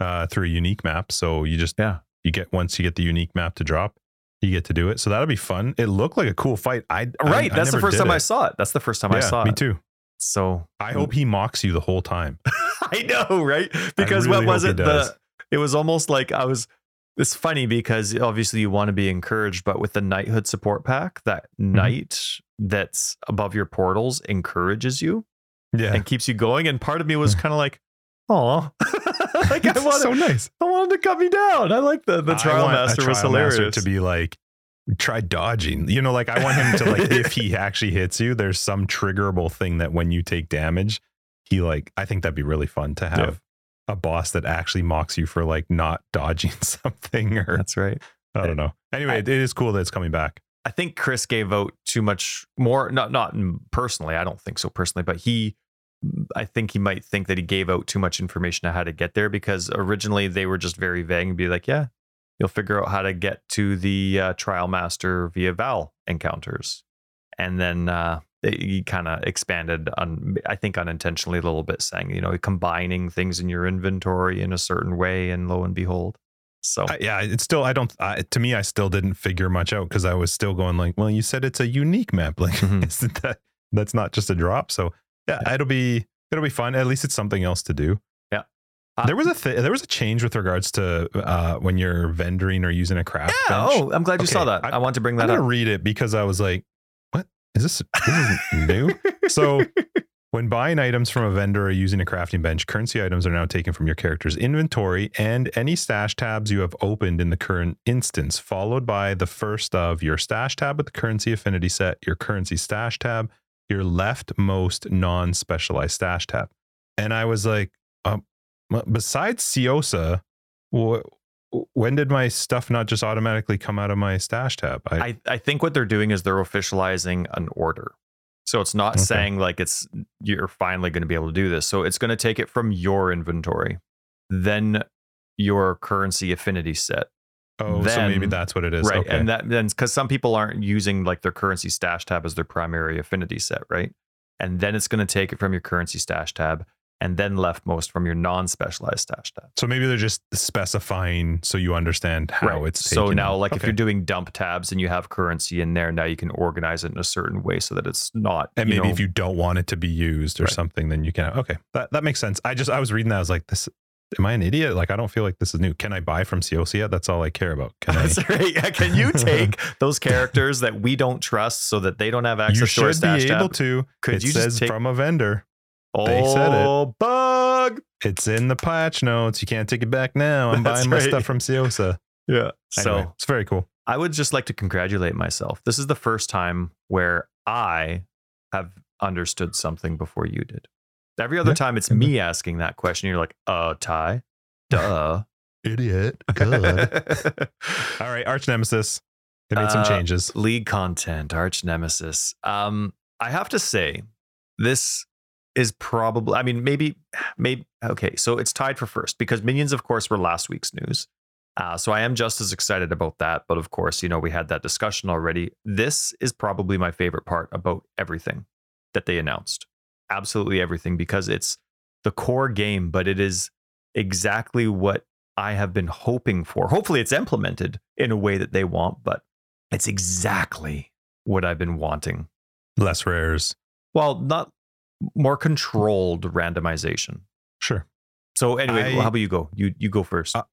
uh, through a unique map. So you just, Yeah. you get, once you get the unique map to drop, you get to do it. So that'll be fun. It looked like a cool fight. I, I- Right. I that's the first time I saw it. That's the first time I saw me it. Me too. So I hope he mocks you the whole time. I know, right? Because really what was it? The it was almost like I was. It's funny because obviously you want to be encouraged, but with the knighthood support pack, that Mm-hmm. knight that's above your portals encourages you Yeah. and keeps you going. And part of me was kind of like, "Oh, like I wanted, so nice. I wanted to cut me down." I like the the trial master was trial master hilarious. to be like, try dodging. You know, like I want him to like, if he actually hits you, there's some triggerable thing that when you take damage, he like. I think that'd be really fun to have a boss that actually mocks you for like not dodging something or That's right. I don't know. Anyway, I- it is cool that it's coming back. I think Chris gave out too much more. Not not personally. I don't think so personally, but he. I think he might think that he gave out too much information on how to get there because originally they were just very vague and be like, yeah, you'll figure out how to get to the uh, trial master via Vaal encounters, and then uh, he kind of expanded on, I think unintentionally a little bit, saying you know combining things in your inventory in a certain way, and lo and behold, so I, yeah, it's still I don't. I, to me, I still didn't figure much out because I was still going like, well, you said it's a unique map. Like, Mhm. isn't that that's not just a drop? So yeah, it'll be it'll be fun. At least it's something else to do. Yeah. Uh, there was a th- there was a change with regards to uh, when you're vendoring or using a craft yeah. bench. Oh, I'm glad you saw that. I, I- want to bring that. I'm gonna up. read it because I was like, is this? This isn't new. So when buying items from a vendor or using a crafting bench, currency items are now taken from your character's inventory and any stash tabs you have opened in the current instance, followed by the first of your stash tab with the currency affinity set, your currency stash tab, your leftmost non-specialized stash tab. And I was like, um, besides Ciosa, wh- when did my stuff not just automatically come out of my stash tab? I, I, I think what they're doing is they're officializing an order. So it's not Okay. saying like it's you're finally going to be able to do this. So it's going to take it from your inventory, then your currency affinity set, oh, so maybe that's what it is. right? Okay. And that then because some people aren't using like their currency stash tab as their primary affinity set, right? And then it's going to take it from your currency stash tab, and then leftmost from your non-specialized stash tab. So maybe they're just specifying so you understand how it's so now like if you're doing dump tabs and you have currency in there now you can organize it in a certain way so that it's not and maybe know, if you don't want it to be used or Right. something, then you can. Okay, that that makes sense. I just I was reading that I was like, this. Am I an idiot? Like I don't feel like this is new. Can I buy from Ciosa yet? That's all I care about. Can I? That's right. Yeah, Can you take those characters that we don't trust so that they don't have access you to our should stash be tab? able to. Could it you just take- from a vendor. Oh, they said it. bug. It's in the patch notes. You can't take it back now. I'm That's buying my right. stuff from Ciosa. Yeah. So Anyway, it's very cool. I would just like to congratulate myself. This is the first time where I have understood something before you did. Every other Yeah. time it's me asking that question. You're like, uh, Ty, duh. Idiot. Good. All right, Arch Nemesis. They made some Uh, changes. league content arch nemesis um i have to say this is probably i mean maybe maybe okay so it's tied for first because minions of course were last week's news uh, so i am just as excited about that but of course you know we had that discussion already this is probably my favorite part about everything that they announced absolutely everything because it's the core game but it is exactly what i have been hoping for hopefully it's implemented in a way that they want but it's exactly what I've been wanting. Less rares. Well, not more controlled randomization. Sure. So anyway, I- how about you go? You you go first. Uh,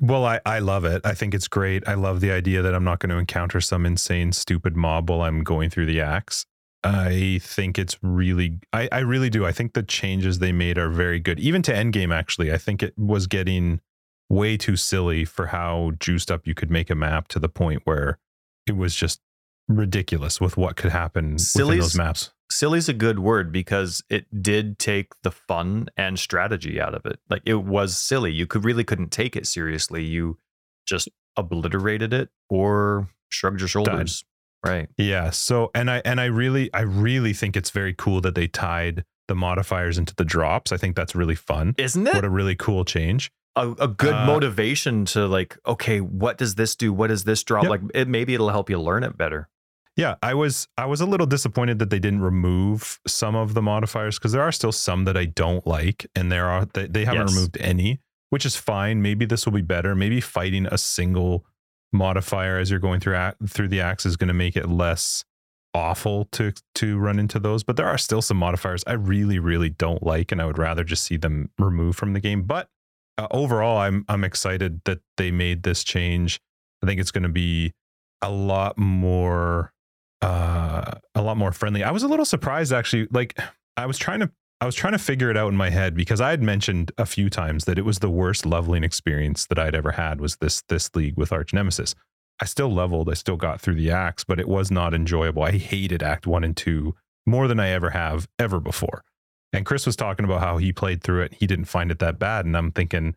Well, I, I love it. I think it's great. I love the idea that I'm not going to encounter some insane, stupid mob while I'm going through the axe. I think it's really, I, I really do. I think the changes they made are very good. Even to Endgame, actually, I think it was getting way too silly for how juiced up you could make a map to the point where it was just ridiculous with what could happen within those maps. Silly's a good word because it did take the fun and strategy out of it. Like it was silly. You could really couldn't take it seriously. You just obliterated it or shrugged your shoulders. Right. Yeah. So and I and I really I really think it's very cool that they tied the modifiers into the drops. I think that's really fun. Isn't it? What a really cool change. a, a good Uh, motivation to like, okay, what does this do? What does this drop? Yep. Like it maybe it'll help you learn it better. Yeah, I was I was a little disappointed that they didn't remove some of the modifiers because there are still some that I don't like, and there are they, they haven't Yes. removed any, which is fine. Maybe this will be better. Maybe fighting a single modifier as you're going through through the axe is going to make it less awful to to run into those. But there are still some modifiers I really really don't like, and I would rather just see them removed from the game. But uh, overall, I'm I'm excited that they made this change. I think it's going to be a lot more uh a lot more friendly. I was a little surprised actually. Like I was trying to I was trying to figure it out in my head because I had mentioned a few times that it was the worst leveling experience that I'd ever had was this this league with Arch Nemesis. I still leveled, I still got through the acts, but it was not enjoyable. I hated act 1 and 2 more than I ever have ever before. And Chris was talking about how he played through it. He didn't find it that bad. And I'm thinking,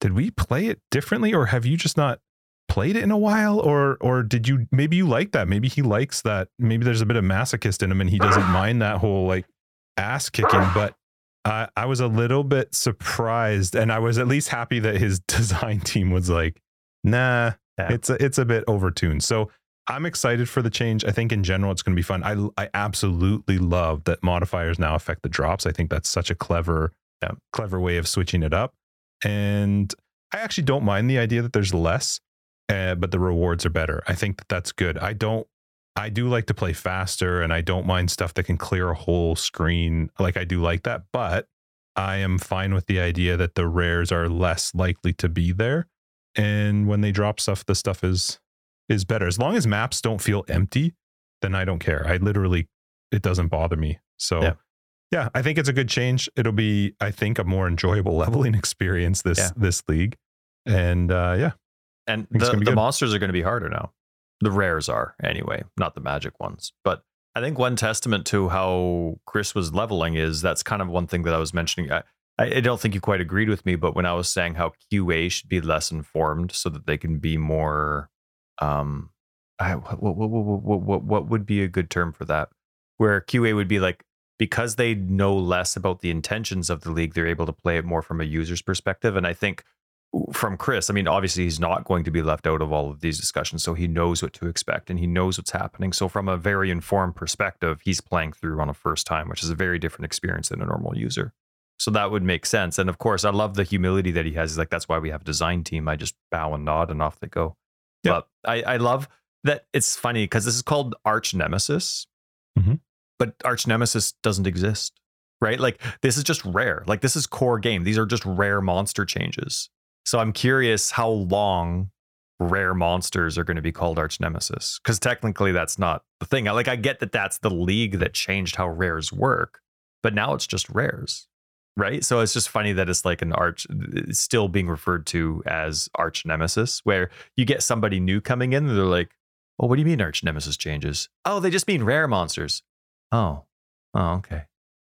did we play it differently or have you just not played it in a while or or did you maybe you like that. Maybe he likes that. Maybe there's a bit of masochist in him and he doesn't mind that whole like ass kicking but uh, i was a little bit surprised and i was at least happy that his design team was like nah Yeah. it's a, it's a bit overtuned. So i'm excited for the change. I think in general it's going to be fun. I i absolutely love that modifiers now affect the drops. I think that's such a clever Yeah. clever way of switching it up. And i actually don't mind the idea that there's less uh, but the rewards are better. I think that that's good. I don't. I do like to play faster, and I don't mind stuff that can clear a whole screen. Like I do like that, but I am fine with the idea that the rares are less likely to be there, and when they drop stuff, the stuff is is better. As long as maps don't feel empty, then I don't care. I literally, it doesn't bother me. So. Yeah. Yeah, I think it's a good change. It'll be, I think, a more enjoyable leveling experience this Yeah. this league, and uh, yeah, And the, the monsters are going to be harder now. The rares are, anyway, not the magic ones. But I think one testament to how Chris was leveling is that's kind of one thing that I was mentioning. I, I don't think you quite agreed with me, but when I was saying how QA should be less informed so that they can be more, um, I, what, what, what, what, what, what would be a good term for that? Where QA would be like, because they know less about the intentions of the league, they're able to play it more from a user's perspective. And I think from Chris, I mean, obviously he's not going to be left out of all of these discussions, so he knows what to expect and he knows what's happening. So from a very informed perspective, he's playing through on a first time, which is a very different experience than a normal user. So that would make sense. And of course, I love the humility that he has. He's like, that's why we have a design team. I just bow and nod and off they go. Yeah. But I, I love that it's funny because this is called Arch Nemesis, Mhm. but Arch Nemesis doesn't exist, right? Like this is just rare. Like this is core game. These are just rare monster changes. So I'm curious how long rare monsters are going to be called arch nemesis because technically that's not the thing. Like I get that that's the league that changed how rares work, but now it's just rares, right? So it's just funny that it's like an arch still being referred to as arch nemesis, where you get somebody new coming in and they're like, "Oh, what do you mean arch nemesis changes? Oh, they just mean rare monsters. Oh, oh, okay."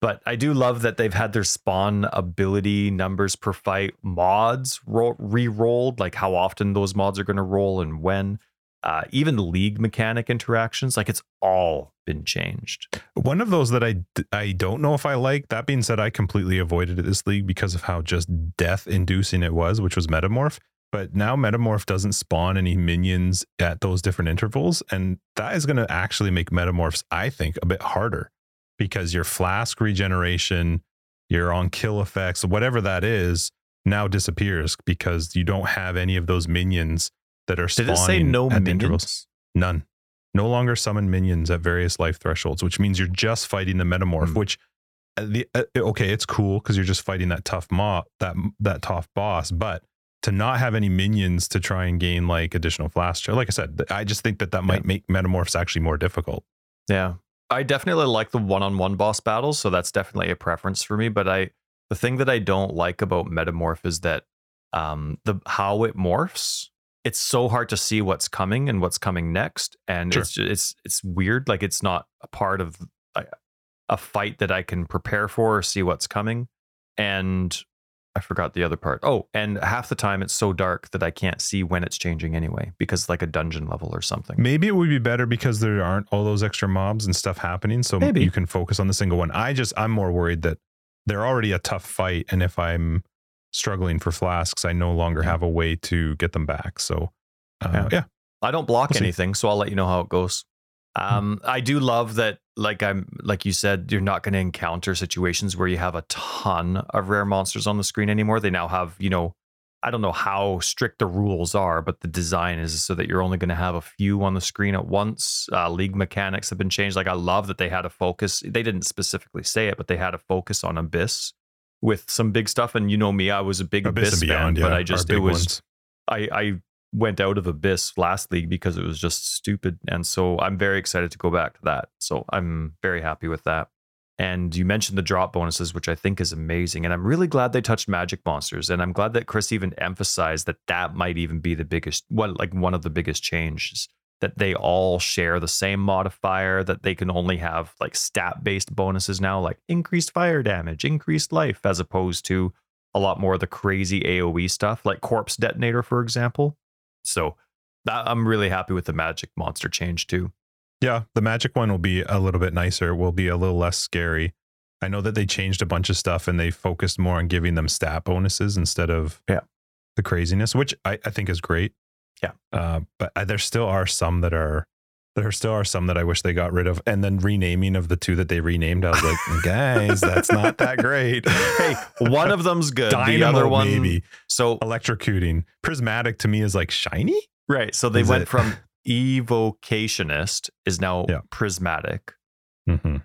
But I do love that they've had their spawn ability numbers per fight mods ro- re-rolled, like how often those mods are going to roll and when. Uh, even league mechanic interactions, like it's all been changed. One of those that I I don't know if I like. That being said, I completely avoided this league because of how just death inducing it was, which was Metamorph. But now Metamorph doesn't spawn any minions at those different intervals, and that is going to actually make Metamorphs, I think, a bit harder because your flask regeneration, your on kill effects, whatever that is, now disappears because you don't have any of those minions that are Did spawning it say no at minions? None. No longer summon minions at various life thresholds, which means you're just fighting the metamorph. Hmm. Which, uh, the uh, okay, it's cool because you're just fighting that tough mob, that that tough boss. But to not have any minions to try and gain like additional flash, like I said, I just think that that might make metamorphs actually more difficult. Yeah. I definitely like the one-on-one boss battles, so that's definitely a preference for me. But I, the thing that I don't like about Metamorph is that um, the how it morphs. It's so hard to see what's coming and what's coming next, and Sure. it's it's it's weird. Like it's not a part of a, a fight that I can prepare for or see what's coming. And I forgot the other part. Oh, and half the time it's so dark that I can't see when it's changing anyway, because like a dungeon level or something. Maybe it would be better because there aren't all those extra mobs and stuff happening, so Maybe. you can focus on the single one. I just I'm more worried that they're already a tough fight, and if I'm struggling for flasks, I no longer have a way to get them back. So, uh, Yeah. yeah. I don't block We'll anything, so I'll let you know how it goes. Um, I do love that, like I'm, like you said, you're not going to encounter situations where you have a ton of rare monsters on the screen anymore. They now have, you know, I don't know how strict the rules are, but the design is so that you're only going to have a few on the screen at once. Uh, league mechanics have been changed. Like I love that they had a focus. They didn't specifically say it, but they had a focus on Abyss with some big stuff. And you know me, I was a big Abyss Abyss, and fan, yeah, but I just it was ones. I, I went out of Abyss last league because it was just stupid. And so I'm very excited to go back to that. So I'm very happy with that. And you mentioned the drop bonuses, which I think is amazing. And I'm really glad they touched magic monsters. And I'm glad that Chris even emphasized that that might even be the biggest, one, like one of the biggest changes that they all share the same modifier, that they can only have like stat based bonuses now, like increased fire damage, increased life, as opposed to a lot more of the crazy AoE stuff, like Corpse Detonator, for example. So that, I'm really happy with the magic monster change too. Yeah, the magic one will be a little bit nicer, will be a little less scary. I know that they changed a bunch of stuff and they focused more on giving them stat bonuses instead of Yeah. the craziness, which I, I think is great. Yeah. Uh, but I, there still are some that are there still are some that I wish they got rid of. And then renaming of the two that they renamed, I was like, guys, that's not that great. Hey, one of them's good. the other one, maybe so electrocuting. Prismatic to me is like shiny. right. So they Is went it- from evocationist is now Yeah. prismatic. Mm-hmm.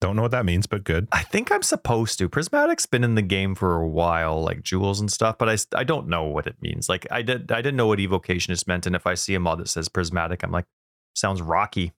Don't know what that means, but good. I think I'm supposed to. Prismatic's been in the game for a while, like jewels and stuff, but I, I don't know what it means. Like I did I didn't know what evocationist meant, and if I see a mod that says prismatic, I'm like, sounds rocky.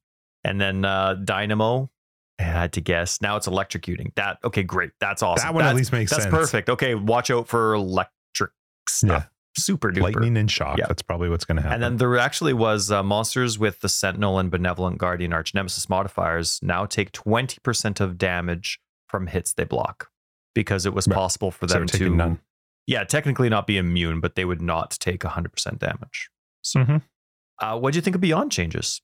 And then uh Dynamo, I had to guess. Now it's electrocuting. That okay, great. That's awesome. That one at least makes sense. That's sense. perfect. Okay, watch out for electric stuff. Super duper. Lightning and shock. Yeah. That's probably what's going to happen. And then there actually was uh, monsters with the Sentinel and Benevolent Guardian Arch Nemesis modifiers now take 20% of damage from hits they block because it was Right. possible for them they're to, none. yeah, technically not be immune, but they would not take 100% damage. So, Mhm. Uh, what do you think of Beyond changes?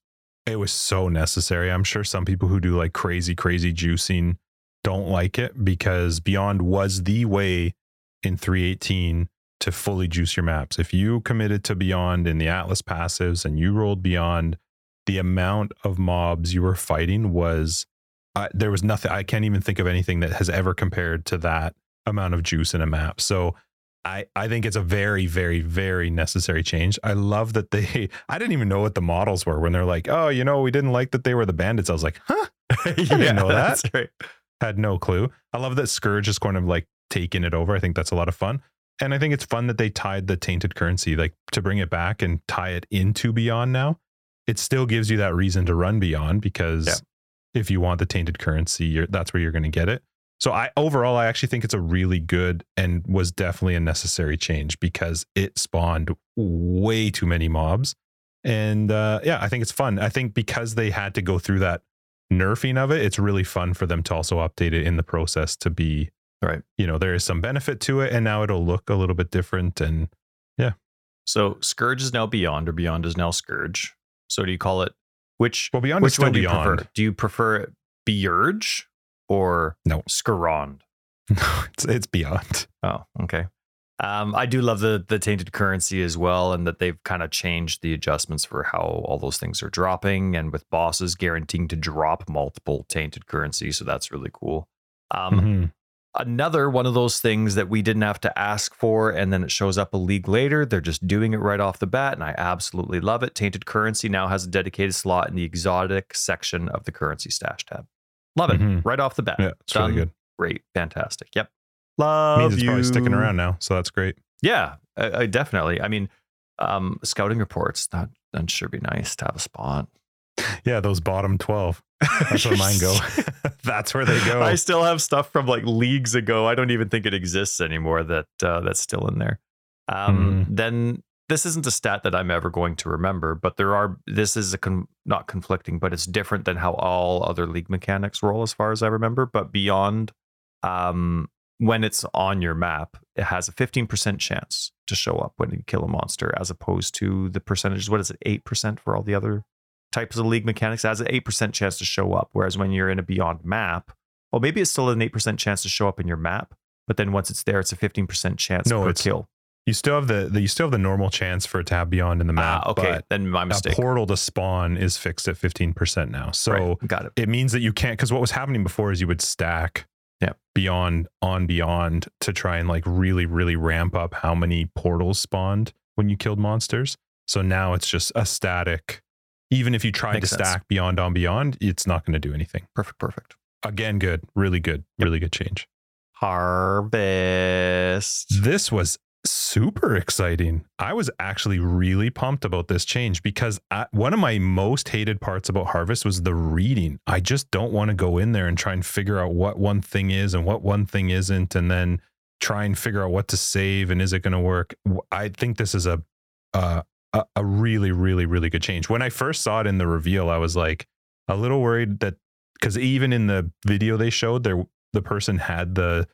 it was so necessary. I'm sure some people who do like crazy, crazy juicing don't like it because Beyond was the way in 318 to fully juice your maps. If you committed to Beyond in the Atlas passives and you rolled Beyond, the amount of mobs you were fighting was uh, there was nothing. I can't even think of anything that has ever compared to that amount of juice in a map. So I, I think it's a very, very, very necessary change. I love that they, I didn't even know what the models were when they're like, oh, you know, we didn't like that they were the bandits. I was like, huh? You didn't know that. That's right. Had no clue. I love that Scourge is kind of like taking it over. I think that's a lot of fun. And I think it's fun that they tied the tainted currency, like to bring it back and tie it into Beyond now. It still gives you that reason to run Beyond because Yeah. if you want the tainted currency, you're, that's where you're going to get it. So I overall I actually think it's a really good and was definitely a necessary change because it spawned way too many mobs. And uh, yeah, I think it's fun. I think because they had to go through that nerfing of it, it's really fun for them to also update it in the process to be Right. You know, there is some benefit to it, and now it'll look a little bit different. And yeah, So Scourge is now Beyond, or Beyond is now Scourge. So do you call it which? well, beyond is which still one do you beyond. prefer? Do you prefer Beurge or No. Scarond? No, it's it's beyond. Oh, okay. Um, I do love the the tainted currency as well, and that they've kind of changed the adjustments for how all those things are dropping, and with bosses guaranteeing to drop multiple tainted currency, so that's really cool. Um, Mhm. another one of those things that we didn't have to ask for and then it shows up a league later they're just doing it right off the bat and i absolutely love it tainted currency now has a dedicated slot in the exotic section of the currency stash tab love it Mhm. right off the bat Yeah, it's Done. really good. great fantastic yep love Means it's probably sticking around now, so that's great. yeah I, I definitely i mean um scouting reports that that'd sure be nice to have a spot Yeah, those bottom twelve. That's where mine go. that's where they go. I still have stuff from like leagues ago. I don't even think it exists anymore. That uh, that's still in there. Um, Then this isn't a stat that I'm ever going to remember, but there are. This is a con- not conflicting, but it's different than how all other league mechanics roll, as far as I remember. But beyond, um, when it's on your map, it has a 15% chance to show up when you kill a monster, as opposed to the percentages. What is it? Eight percent for all the other types of league mechanics. It has an eight percent chance to show up. Whereas when you're in a beyond map, well, maybe it's still an eight percent chance to show up in your map, but then once it's there, it's a fifteen percent chance No, per kill. You still have the, the you still have the normal chance for it to have beyond in the map. Ah, okay, but then my a mistake. portal to spawn is fixed at fifteen percent now. So Right, got it. it means that you can't because what was happening before is you would stack Yeah. beyond on beyond to try and like really really ramp up how many portals spawned when you killed monsters so now it's just a static even if you tried Makes to sense. stack beyond on beyond it's not going to do anything Perfect, perfect. again good really good Yep. really good change Harvest. this was super exciting. I was actually really pumped about this change because I, one of my most hated parts about harvest was the reading. I just don't want to go in there and try and figure out what one thing is and what one thing isn't and then try and figure out what to save and is it going to work I think this is a a, a really, really, really good change. When I first saw it in the reveal, I was like a little worried that because even in the video they showed, there the person had the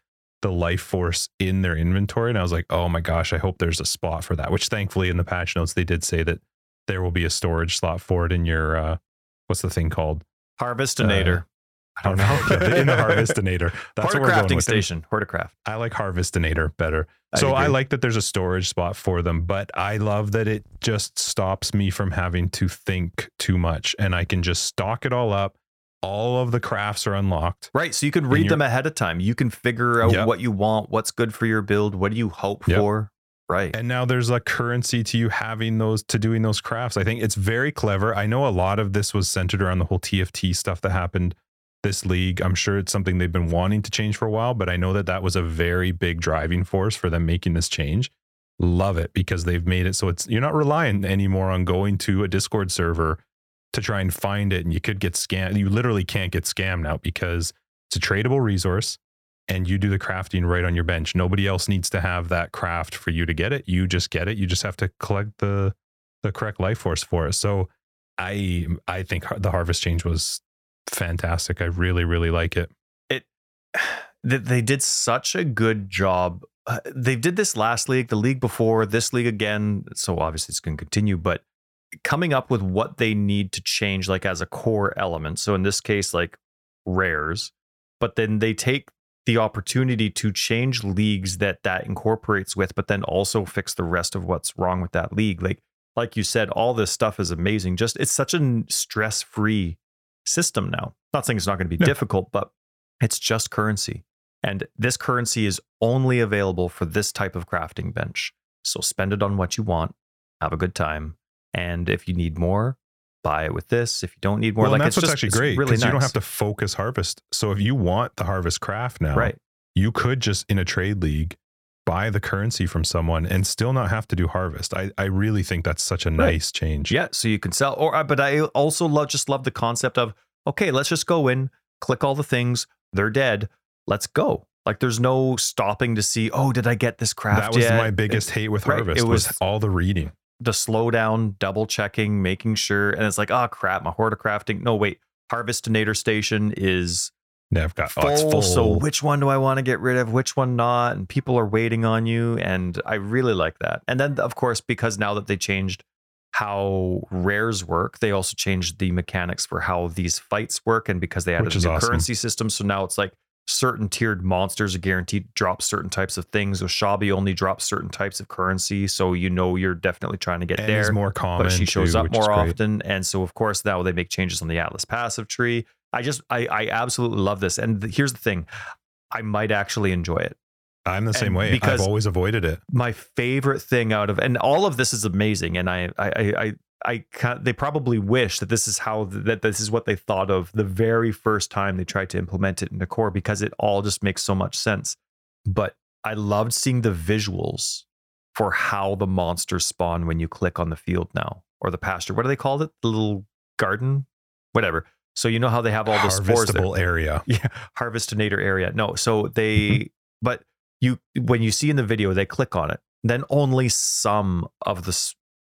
the life force in their inventory, and I was like, oh my gosh, I hope there's a spot for that. Which thankfully in the patch notes they did say that there will be a storage slot for it in your uh, what's the thing called? Harvestinator. I don't know. in the Harvestinator. That's what we're going with. station. Horticraft. I like Harvestinator better. I so I like that there's a storage spot for them, but I love that it just stops me from having to think too much and I can just stock it all up. All of the crafts are unlocked. Right. So you can read them ahead of time. You can figure out Yep. what you want, what's good for your build, what do you hope Yep. for. Right. And now there's a currency to you having those to doing those crafts. I think it's very clever. I know a lot of this was centered around the whole TFT stuff that happened this league. I'm sure it's something they've been wanting to change for a while, but I know that that was a very big driving force for them making this change. Love it because they've made it so it's you're not relying anymore on going to a Discord server to try and find it and you could get scammed. You literally can't get scammed now because it's a tradable resource and you do the crafting right on your bench. Nobody else needs to have that craft for you to get it. You just get it. You just have to collect the the correct life force for it. So I I think the harvest change was fantastic. I really really like it. Th- they did such a good job. Uh, they did this last league, the league before, this league again. So obviously it's going to continue, but coming up with what they need to change, like as a core element. So in this case, like rares, but then they take the opportunity to change leagues that that incorporates with, but then also fix the rest of what's wrong with that league. Like, like you said, all this stuff is amazing. Just it's such a stress free system now. Not saying it's not going to be Yeah. difficult, but it's just currency. And this currency is only available for this type of crafting bench. So spend it on what you want, have a good time. And if you need more, buy it with this. If you don't need more, well, like that's it's what's just actually it's great really because you don't have to focus harvest. So if you want the harvest craft now, right. you could just in a trade league buy the currency from someone and still not have to do harvest. I, I really think that's such a Right. nice change. Yeah, so you can sell. Or, uh, but I also love just love the concept of okay, let's just go in, click all the things. They're dead. Let's go. Like there's no stopping to see. Oh, did I get this craft? that was yet? my biggest hate with right, harvest it was, was- all the reading. The slowdown, double checking, making sure, and it's like, oh crap, my horticrafting. No, wait, harvestinator station is Yeah, I've got full, oh, full. So which one do I want to get rid of? Which one not? And people are waiting on you, and I really like that. And then of course, because now that they changed how rares work, they also changed the mechanics for how these fights work, and because they added a new awesome. currency system, so now it's like certain tiered monsters are guaranteed to drop certain types of things. Oshabi only drops certain types of currency, so you know you're definitely trying to get and there more common. but she shows too, up more often and so of course now they make changes on the atlas passive tree i just i i absolutely love this and th- here's the thing i might actually enjoy it I'm the same and way. because- I've always avoided it. my favorite thing out of and all of this is amazing and i i i, I they probably wish that this is how that this is what they thought of the very first time they tried to implement it in the core because it all just makes so much sense. But I loved seeing the visuals for how the monsters spawn when you click on the field now or the pasture. What do they call it? The little garden, whatever. So you know how they have all the spores there Harvestable area. yeah harvestinator area no so they Mm-hmm. but you when you see in the video they click on it then only some of the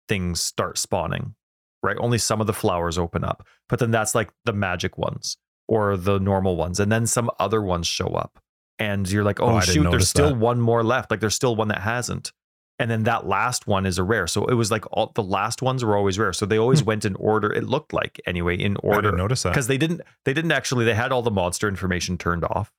things start spawning right only some of the flowers open up but then that's like the magic ones or the normal ones and then some other ones show up and you're like Oh, oh, shoot there's still that. one more left like there's still one that hasn't and then that last one is a rare so it was like all the last ones were always rare so they always hmm. went in order it looked like anyway in I order didn't notice that. because they didn't they didn't actually they had all the monster information turned off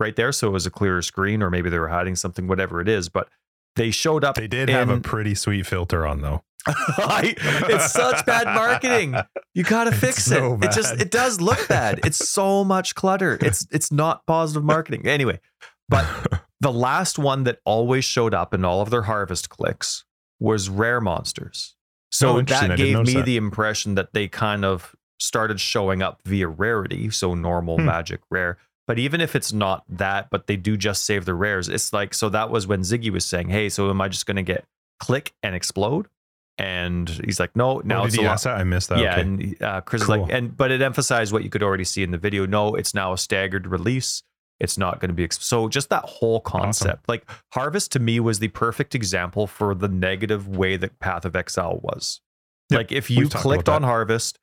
right there so it was a clearer screen or maybe they were hiding something whatever it is but they showed up They did have a pretty sweet filter on though. I- it's such bad marketing you gotta It's fix so it it just it does look bad it's so much clutter it's it's not positive marketing anyway but the last one that always showed up in all of their harvest clicks was rare monsters. So Oh, that gave me that. the impression that they kind of started showing up via rarity, so normal, Hmm. magic, rare. But even if it's not that, but they do just save the rares, it's like so that was when Ziggy was saying, "Hey, so am I just going to get click and explode?" And he's like, "No, now oh, it's a lot- I missed that. yeah, okay. and uh, Chris is like, and but it emphasized what you could already see in the video. No, it's now a staggered release. It's not going to be ex- so. Just that whole concept, like Harvest, to me was the perfect example for the negative way that Path of Exile was. Yep, Like if you we've clicked on. Harvest,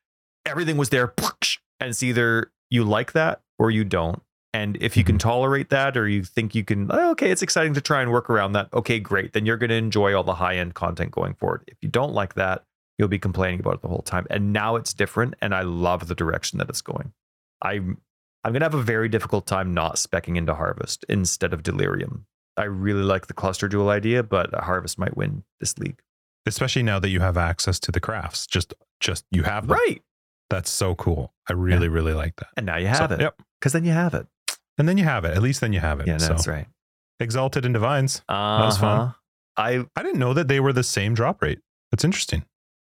everything was there, and it's either you like that or you don't. And if you can Mm-hmm. tolerate that, or you think you can, oh, okay, it's exciting to try and work around that. Okay, great. Then you're going to enjoy all the high end content going forward. If you don't like that, you'll be complaining about it the whole time. And now it's different, and I love the direction that it's going. I'm I'm going to have a very difficult time not specking into Harvest instead of Delirium. I really like the cluster duel idea, but Harvest might win this league. Especially now that you have access to the crafts. Just just you have them. Right. That's so cool. I really, really like that. And now you So, have it. Yep. Because then you have it. And then you have it. At least then you have it. Yeah, so that's right. exalted and divines. Uh-huh. was fun. I I didn't know that they were the same drop rate. That's interesting.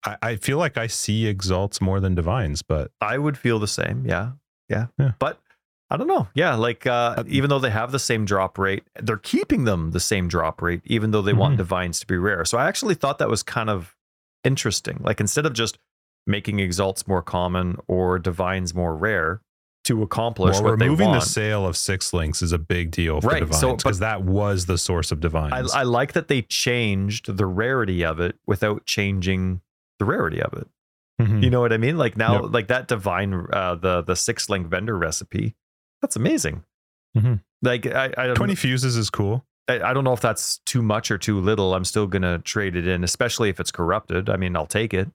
I, I feel like I see exalts more than divines, but I would feel the same. Yeah. Yeah. Yeah. But I don't know. Yeah. Like, uh, Uh, even though they have the same drop rate, they're keeping them the same drop rate, even though they want Mhm. divines to be rare. So I actually thought that was kind of interesting. Like, instead of just making exalts more common or divines more rare to accomplish well, removing the sale of six links is a big deal for Right, divines so- because that was the source of I, divines. I like that they changed the rarity of it without changing the rarity of it. Mhm. You know what I mean? Like now, Yep. like that divine, uh, the the six link vendor recipe, that's amazing. Mhm. Like I, I Twenty fuses is cool. I, I don't know if that's too much or too little. I'm still gonna trade it in, especially if it's corrupted. I mean, I'll take it.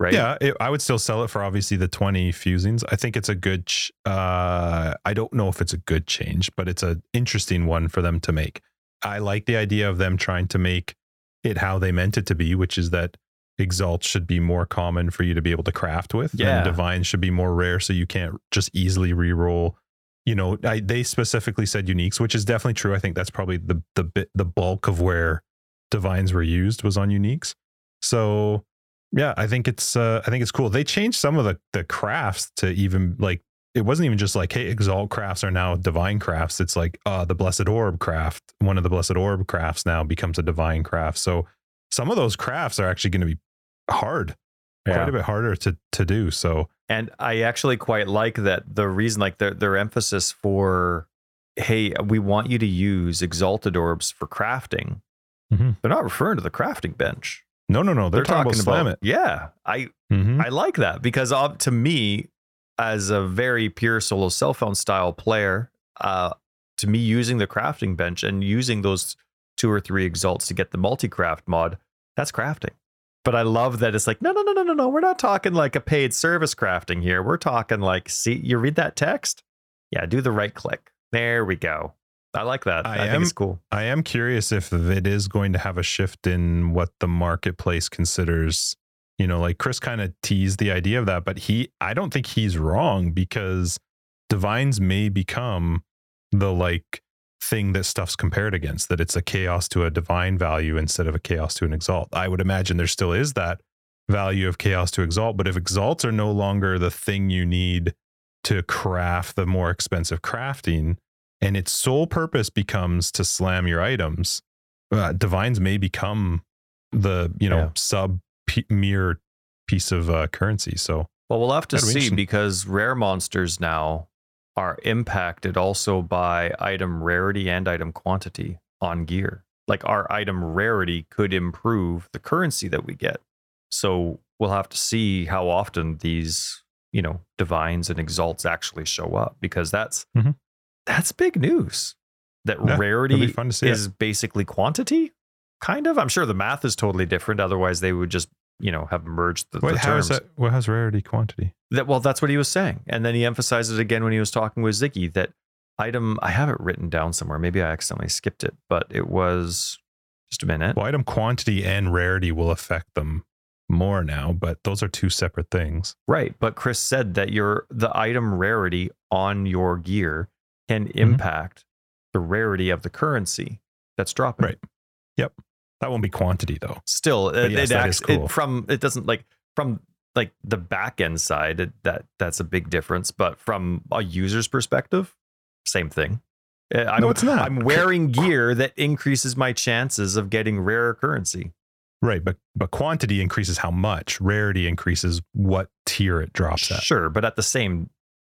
Right? Yeah, it, I would still sell it for obviously the 20 fusings. I think it's a good ch- uh I don't know if it's a good change, but it's an interesting one for them to make. I like the idea of them trying to make it how they meant it to be, which is that exalt should be more common for you to be able to craft with Yeah. and divine should be more rare so you can't just easily re-roll you know I, they specifically said uniques which is definitely true i think that's probably the the bit the bulk of where divines were used was on uniques so yeah i think it's uh i think it's cool they changed some of the the crafts to even like it wasn't even just like hey exalt crafts are now divine crafts it's like uh the blessed orb craft one of the blessed orb crafts now becomes a divine craft so some of those crafts are actually going to be hard Yeah. quite a bit harder to to do so And I actually quite like that the reason, like their their emphasis for, hey, we want you to use exalted orbs for crafting. Mhm. They're not referring to the crafting bench. No no no they're, talking, about slam it Yeah, I Mhm. I like that because uh, to me, as a very pure solo self-found style player, uh, to me using the crafting bench and using those two or three exalts to get the multi craft mod, that's crafting. But I love that it's like no no no no no no. We're not talking like a paid service crafting here. We're talking like see you read that text, yeah, do the right click. There we go. I like that. I I, am- think it's cool. I am curious if it is going to have a shift in what the marketplace considers. You know, like Chris kind of teased the idea of that, but he, I don't think he's wrong because divines may become the like thing that stuff's compared against, that it's a chaos to a divine value instead of a chaos to an exalt. I would imagine there still is that value of chaos to exalt, but if exalts are no longer the thing you need to craft the more expensive crafting, and its sole purpose becomes to slam your items, uh, divines may become the you know Yeah. sub p- mere piece of uh, currency. So Well, we'll have to That'd be see because rare monsters now are impacted also by item rarity and item quantity on gear. Like our item rarity could improve the currency that we get. So we'll have to see how often these, you know, divines and exalts actually show up because that's Mhm. That's big news. That Yeah, rarity fun to see. is basically quantity, kind of. I'm sure the math is totally different. Otherwise, they would just, you know, have merged the, Wait, the how is terms. that? What has rarity quantity? That well, that's what he was saying, and then he emphasized it again when he was talking with Ziggy. That item, I have it written down somewhere. Maybe I accidentally skipped it, but it was just a minute. Well, item quantity and rarity will affect them more now, but those are two separate things. Right, but Chris said that your the item rarity on your gear can Mm-hmm. impact the rarity of the currency that's dropping. Right. Yep. That won't be quantity though. Still, it, yes, it acts cool. it, from it doesn't like from like the back end side it, that that's a big difference, but from a user's perspective, same thing. Uh, I'm, no, it's not. I'm wearing gear that increases my chances of getting rare currency. right, but but quantity increases how much. Rarity increases what tier it drops at. Sure, but at the same,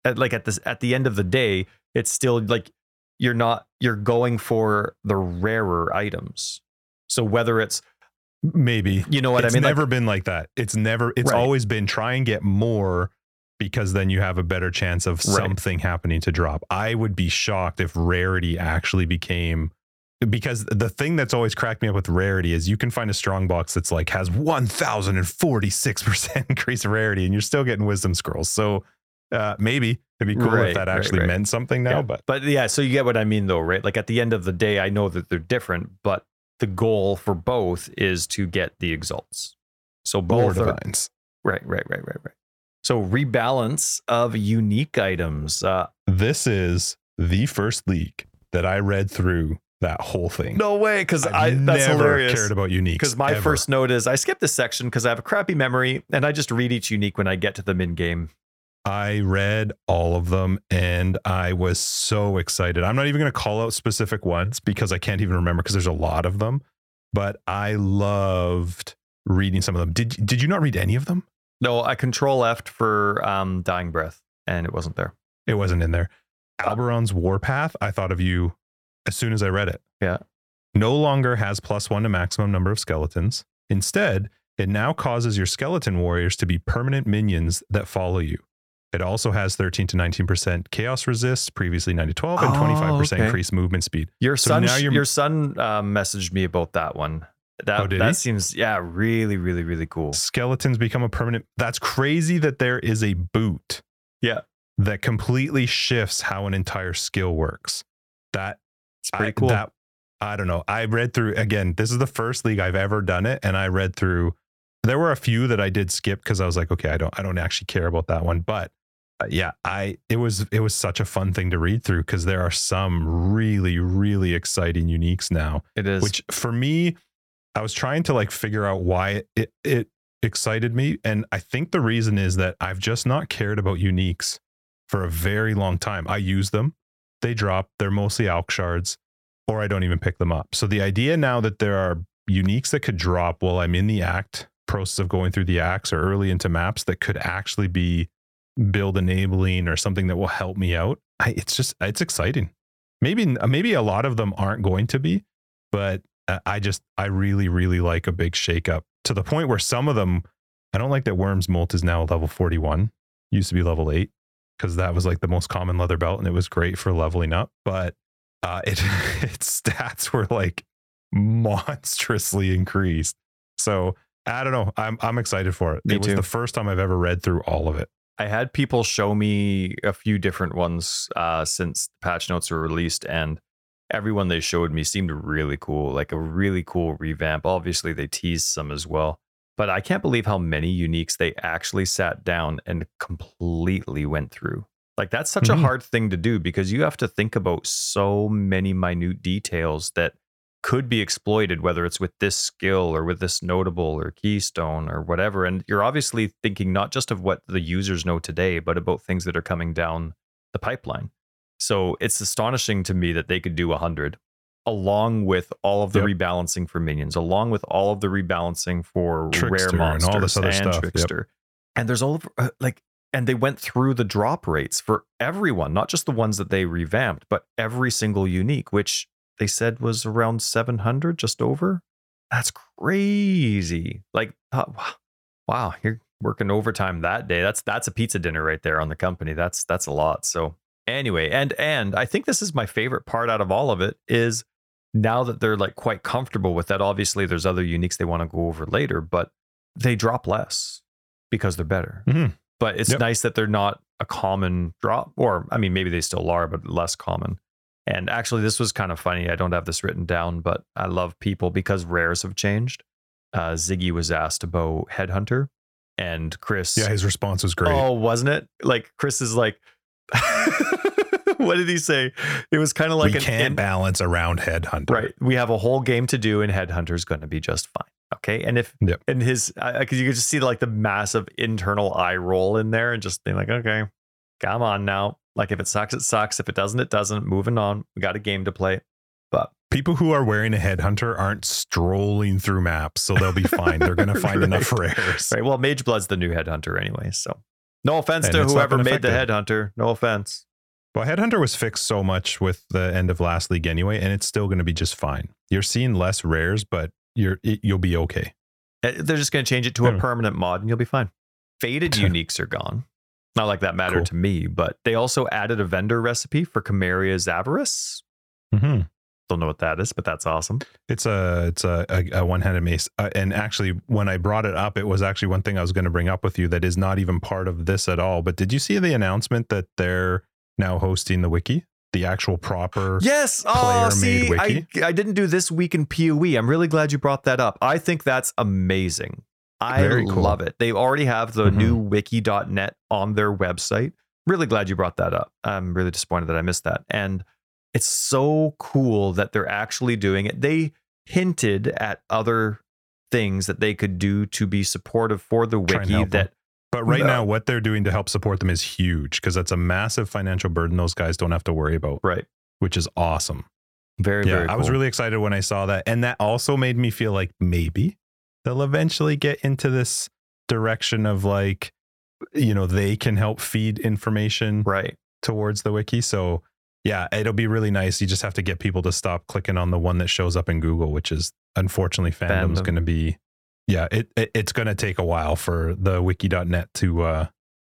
at, like at this at the end of the day, it's still like you're not you're going for the rarer items. So whether it's maybe you know what it's I mean, never like, been like that. It's never. It's Right. always been try and get more because then you have a better chance of Right. something happening to drop. I would be shocked if rarity actually became because the thing that's always cracked me up with rarity is you can find a strong box that's like has 1046% increase in rarity and you're still getting wisdom scrolls. So uh maybe it'd be cool Right, if that actually right. meant something now, yeah. but but yeah, so you get what I mean though, right? Like at the end of the day, I know that they're different, but the goal for both is to get the exalts. So both are divines. right, right, right, right, right. So rebalance of unique items. Uh, This is the first leak that I read through that whole thing. no way, because I've that's never hilarious. cared about unique. Because my ever. first note is I skip this section because I have a crappy memory and I just read each unique when I get to them in game. I read all of them and I was so excited. I'm not even going to call out specific ones because I can't even remember because there's a lot of them. But I loved reading some of them. Did did you not read any of them? No, I control F for um, dying breath, and it wasn't there. It wasn't in there. Alberon's Warpath, I thought of you as soon as I read it. Yeah. No longer has plus one to maximum number of skeletons. Instead, it now causes your skeleton warriors to be permanent minions that follow you. It also has 13 to 19% chaos resist, previously 9 to 12, and Oh, 25% okay. increased movement speed. Your So son, now your son um, messaged me about that one. That Oh, did that he? seems yeah, really, really, really cool. Skeletons become a permanent. That's crazy that there is a boot. Yeah. That completely shifts how an entire skill works. That It's pretty I, cool. That I don't know. I read through again. This is the first league I've ever done it, and I read through. There were a few that I did skip because I was like, okay, I don't, I don't actually care about that one. But uh, Uh, yeah, I it was it was such a fun thing to read through because there are some really really exciting uniques now. it is. Which for me, I was trying to like figure out why it it excited me, and I think the reason is that I've just not cared about uniques for a very long time. I use them, they drop, they're mostly alch shards, or I don't even pick them up. So the idea now that there are uniques that could drop while I'm in the act process of going through the acts or early into maps that could actually be build enabling or something that will help me out. I, it's just it's exciting. Maybe maybe a lot of them aren't going to be, but I just I really really like a big shakeup to the point where some of them I don't like that Wurm's Molt is now level 41. Used to be level 8 because that was like the most common leather belt and it was great for leveling up, but uh it its stats were like monstrously increased. So, I don't know. I'm I'm excited for it. Me it was too. the first time I've ever read through all of it. I had people show me a few different ones uh, since the patch notes were released, and everyone they showed me seemed really cool, like a really cool revamp. Obviously, they teased some as well, but I can't believe how many uniques they actually sat down and completely went through. Like that's such Mhm. a hard thing to do because you have to think about so many minute details that could be exploited, whether it's with this skill or with this notable or keystone or whatever. And you're obviously thinking not just of what the users know today, but about things that are coming down the pipeline. So it's astonishing to me that they could do 100 along with all of the Yep. rebalancing for minions, along with all of the rebalancing for Trickster rare and monsters all this other and stuff. Yep. Trickster. And there's all of uh, like, and they went through the drop rates for everyone, not just the ones that they revamped, but every single unique, which they said was around 700, just over. That's crazy. Like, uh, wow, wow, you're working overtime that day. That's that's a pizza dinner right there on the company. That's that's a lot. So anyway, and and I think this is my favorite part out of all of it is now that they're like quite comfortable with that. Obviously, there's other uniques they want to go over later, but they drop less because they're better. Mhm. But it's Yep. nice that they're not a common drop, or I mean, maybe they still are, but less common. And actually, this was kind of funny. I don't have this written down, but I love people because rares have changed. Uh, Ziggy was asked about Headhunter, and Chris. Yeah, his response was great. Oh, wasn't it? Like Chris is like, what did he say? It was kind of like we an can't in- balance around Headhunter. right. We have a whole game to do, and Headhunter's going to be just fine. Okay, and if Yep. and his because you could just see like the massive internal eye roll in there, and just being like, okay, come on now. Like if it sucks, it sucks. If it doesn't, it doesn't. Moving on. We got a game to play. But People who are wearing a Headhunter aren't strolling through maps, so they'll be fine. They're going to find enough rares. right, well, Mage Blood's the new Headhunter anyway. So no offense And to whoever made the. Headhunter. No offense. Well, Headhunter was fixed so much with the end of last league anyway, and it's still going to be just fine. You're seeing less rares, but you're it, you'll be okay. Uh, They're just going to change it to a permanent mod and you'll be fine. Faded uniques are gone. Not like that mattered Cool. to me, but they also added a vendor recipe for Cameria's Avarice. Mm-hmm. Don't know what that is, but that's awesome. It's a it's a, a, a one-handed mace, uh, and actually, when I brought it up, it was actually one thing I was going to bring up with you that is not even part of this at all. But did you see the announcement that they're now hosting the wiki, the actual proper? Yes. Oh, see, I, wiki. I didn't do this week in PoE. I'm really glad you brought that up. I think that's amazing. I Very cool. love it. They already have the Mhm. new wiki.net on their website. Really glad you brought that up. I'm really disappointed that I missed that. And it's so cool that they're actually doing it. They hinted at other things that they could do to be supportive for the wiki help them. But right No. now, what they're doing to help support them is huge because that's a massive financial burden those guys don't have to worry about, right. which is awesome. Very, yeah, very I was really excited when I saw that, and that also made me feel like maybe they'll eventually get into this direction of like, you know, they can help feed information right. towards the wiki. So yeah, it'll be really nice. You just have to get people to stop clicking on the one that shows up in Google, which is unfortunately fandom's Fandom. going to be. Yeah, it, it it's going to take a while for the wiki.net to uh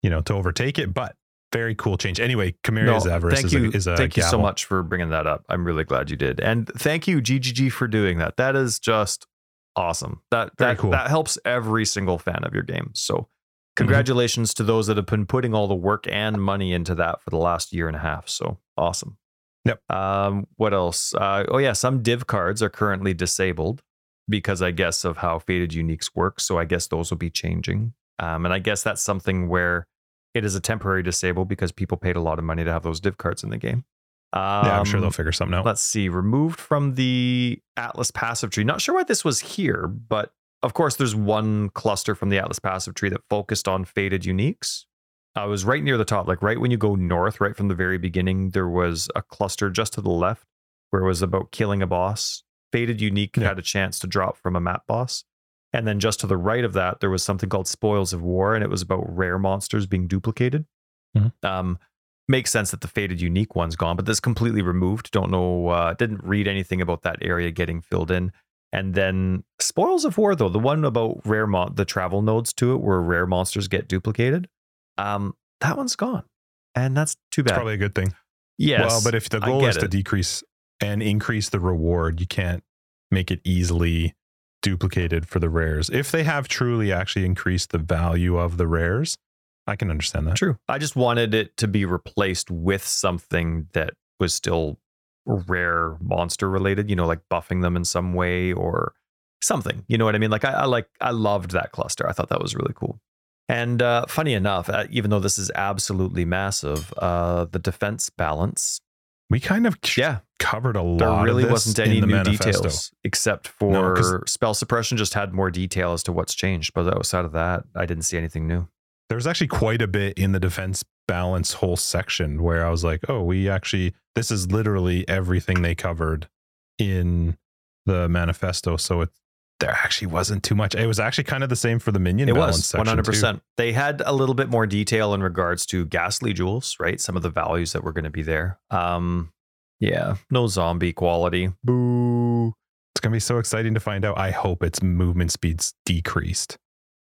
you know to overtake it, but very cool change. Anyway, Cameria's Avarice thank is you, a, is a thank you so much for bringing that up. I'm really glad you did, and thank you GGG for doing that. That is just awesome. That Very that cool. that helps every single fan of your game. So, Mm-hmm. congratulations to those that have been putting all the work and money into that for the last year and a half. So awesome. Yep. Um, what else? Uh, oh yeah, some div cards are currently disabled because I guess of how faded uniques work. So I guess those will be changing. Um, and I guess that's something where it is a temporary disable because people paid a lot of money to have those div cards in the game. Um, Yeah, I'm sure they'll figure something out. Let's see. Removed from the Atlas passive tree. Not sure why this was here, but of course, there's one cluster from the Atlas passive tree that focused on faded uniques. I was right near the top, like right when you go north, right from the very beginning, there was a cluster just to the left where it was about killing a boss. Faded unique Yeah. had a chance to drop from a map boss. And then just to the right of that, there was something called Spoils of War, and it was about rare monsters being duplicated. Mhm. Um, makes sense that the faded unique one's gone, but this completely removed. Don't know, uh, didn't read anything about that area getting filled in. And then Spoils of War, though, the one about rare mon- the travel nodes to it, where rare monsters get duplicated, um, that one's gone, and that's too It's bad. probably a good thing. yes, Well, but if the goal is to decrease and increase the reward, you can't make it easily duplicated for the rares. If they have truly actually increased the value of the rares, I can understand that. True. I just wanted it to be replaced with something that was still rare monster related, you know, like buffing them in some way or something. You know what I mean? Like I, I like I loved that cluster. I thought that was really cool. And uh, funny enough, uh, even though this is absolutely massive, uh, the defense balance, We kind of yeah, covered a lot. there really wasn't any new manifesto. details except No, for spell suppression. Just had more detail as to what's changed, but outside of that, I didn't see anything new. There's actually quite a bit in the defense balance whole section where I was like, oh, we actually, this is literally everything they covered in the manifesto. So it, there actually wasn't too much. It was actually kind of the same for the minion It balance was section. one hundred too. percent. They had a little bit more detail in regards to ghastly jewels, right? Some of the values that were going to be there. Um, yeah, no zombie quality. Boo! It's going to be so exciting to find out. I hope its movement speed's decreased.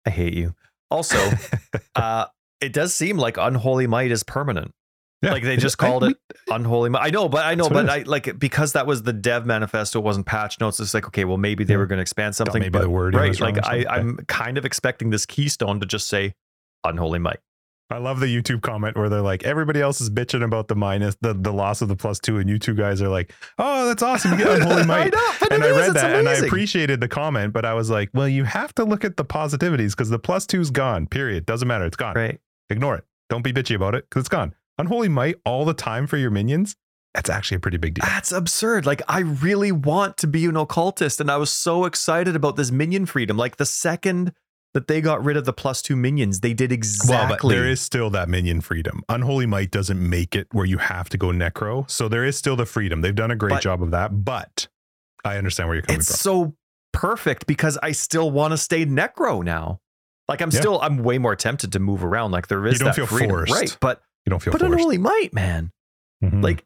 I hate you. Also, uh, it does seem like unholy might is permanent. Yeah, Like they it- just I- called we- it unholy might. I know, but I know, but I like because that was the dev manifesto. It wasn't patch notes. It's like okay, well maybe they Yeah. were going to expand something. maybe but, the word right? Like I. I'm kind of expecting this keystone to just say unholy might. I love the YouTube comment where they're like, everybody else is bitching about the minus, the, the loss of the plus two, and you two guys are like, oh, that's awesome. You get unholy I might. know, and I is, read that and I appreciated the comment, but I was like, well, you have to look at the positivities because the plus two's gone. Period. Doesn't matter. It's gone. Right. Ignore it. Don't be bitchy about it because it's gone. Unholy might all the time for your minions. That's actually a pretty big deal. That's absurd. Like I really want to be an occultist, and I was so excited about this minion freedom. Like the second that they got rid of the plus two minions, they did exactly. Well, but there is still that minion freedom. Unholy Might doesn't make it where you have to go necro. So there is still the freedom. They've done a great But- job of that, but I understand where you're coming it's from. so perfect because I still want to stay necro now. Like I'm Yeah. still, I'm way more tempted to move around. Like there is You don't that feel freedom, forced. right? But You don't feel but forced. unholy might, man. Mhm. Like,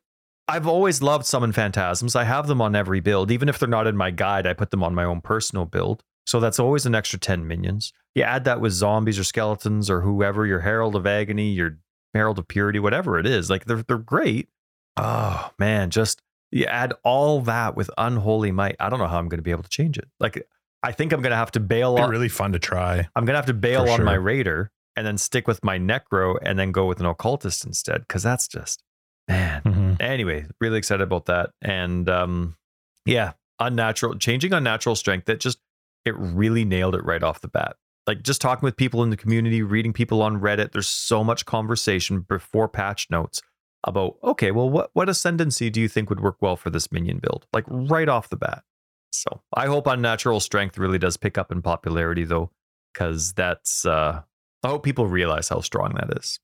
I've always loved summon phantasms. I have them on every build. Even if they're not in my guide, I put them on my own personal build. So that's always an extra 10 minions. You add that with zombies or skeletons or whoever, your Herald of Agony, your Herald of Purity, whatever it is. Like they're they're great. Oh man, just you add all that with unholy might. I don't know how I'm gonna be able to change it. Like I think I'm gonna have to bail on really fun to try. I'm gonna have to bail on my raider and then stick with my necro and then go with an occultist instead. Cause that's just man. Mhm. Anyway, really excited about that. And um, yeah, unnatural changing unnatural strength that just it really nailed it right off the bat. Like just talking with people in the community, reading people on Reddit, there's so much conversation before patch notes about okay, well, what what ascendancy do you think would work well for this minion build? Like right off the bat. So I hope unnatural strength really does pick up in popularity though, because that's uh I hope people realize how strong that is.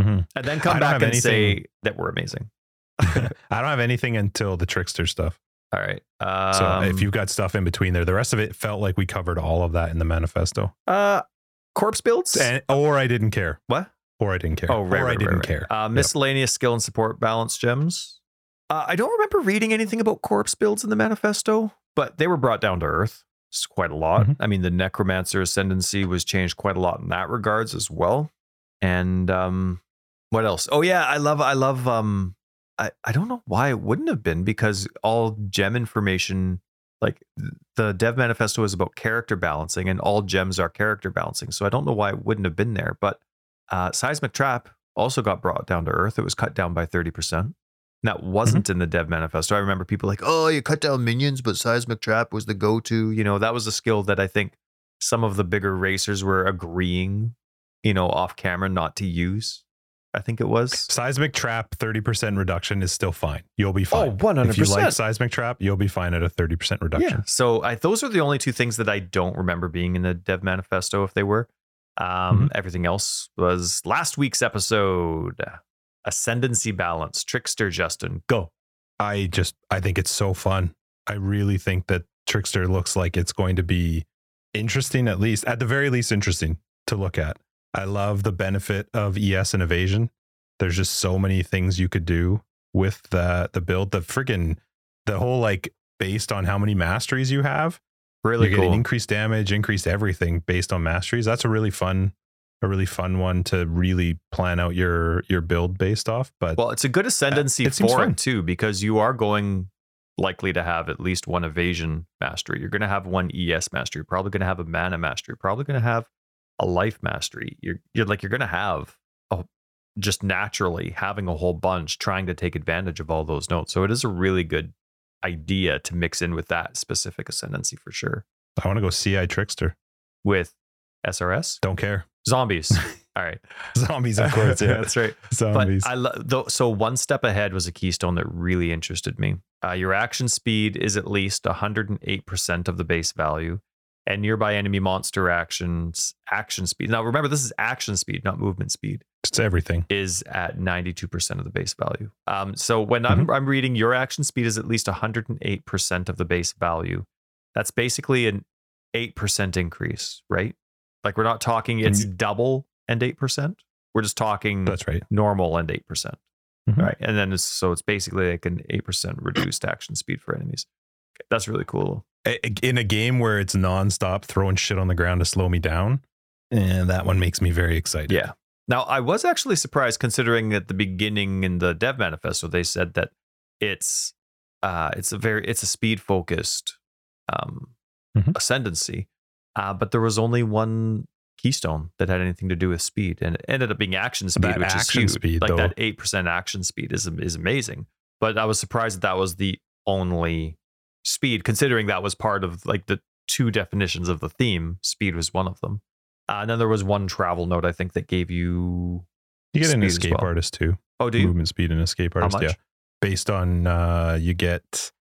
Mhm. And then come back and say that we're amazing. I don't have anything until the trickster stuff. All right. Um, So if you've got stuff in between there, the rest of it felt like we covered all of that in the manifesto. uh corpse builds, And, or I didn't care. what? Or I didn't care. Oh, right, or right, I didn't right, care. Uh, miscellaneous skill and support balance gems. Uh, I don't remember reading anything about corpse builds in the manifesto, but they were brought down to earth. It's quite a lot. Mhm. I mean, the necromancer ascendancy was changed quite a lot in that regards as well. And um, what else? Oh yeah, I love, I love. Um, I I don't know why it wouldn't have been because all gem information, like the dev manifesto, is about character balancing, and all gems are character balancing. So I don't know why it wouldn't have been there, but uh, seismic trap also got brought down to earth. It was cut down by 30%. That wasn't in the dev manifesto. I remember people like, oh, you cut down minions, but seismic trap was the go to. You know, that was a skill that I think some of the bigger racers were agreeing, you know, off camera not to use. I think it was. Seismic trap 30% reduction is still fine. You'll be fine. Oh, 100%. If you like seismic trap, you'll be fine at a 30% reduction. Yeah. So I, those are the only two things that I don't remember being in the dev manifesto if they were. Um, Everything else was last week's episode. Ascendancy balance. Trickster Justin. Go. I just I think it's so fun. I really think that Trickster looks like it's going to be interesting at least at the very least interesting to look at. I love the benefit of ES and evasion. There's just so many things you could do with the the build. The freaking the whole like based on how many masteries you have. Really you're getting cool. increased damage, increased everything based on masteries. That's a really fun a really fun one to really plan out your your build based off. But Well, it's a good ascendancy it for it too, because you are going likely to have at least one evasion mastery. You're going to have one ES mastery. You're probably going to have a mana mastery. You're probably going to have a life mastery. You're you're like you're going to have a, just naturally having a whole bunch trying to take advantage of all those notes. So it is a really good idea to mix in with that specific ascendancy for sure. I want to go CI Trickster. With SRS Don't care. zombies. all right, Zombies, of course. Yeah. that's right. Zombies. But I lo- so one step ahead was a keystone that really interested me. Uh, your action speed is at least 108% of the base value, and nearby enemy monster actions action speed. Now remember, this is action speed, not movement speed. it's everything. Is at 92% of the base value. Um, so when I'm I'm reading your action speed is at least 108% of the base value. That's basically an 8% increase, right? Like we're not talking it's double and 8%. We're just talking That's right. normal and 8%. percent Mhm. Right. And then it's, so it's basically like an 8% reduced action speed for enemies. Okay, that's really cool. In a game where it's nonstop throwing shit on the ground to slow me down, and that one makes me very excited. Yeah. Now, I was actually surprised considering at the beginning in the dev manifesto, they said that it's, uh, it's a very, it's a speed focused, um, Mhm. ascendancy. Uh, but there was only one keystone that had anything to do with speed and it ended up being action speed, That which is huge. speed, like though. that 8% action speed is, is amazing. But I was surprised that that was the only speed, considering that was part of like the two definitions of the theme. Speed was one of them. Uh, and then there was one travel note, I think, that gave you. You get an escape well. artist too. Oh, do you? Movement speed and escape artist. Yeah. Based on uh you get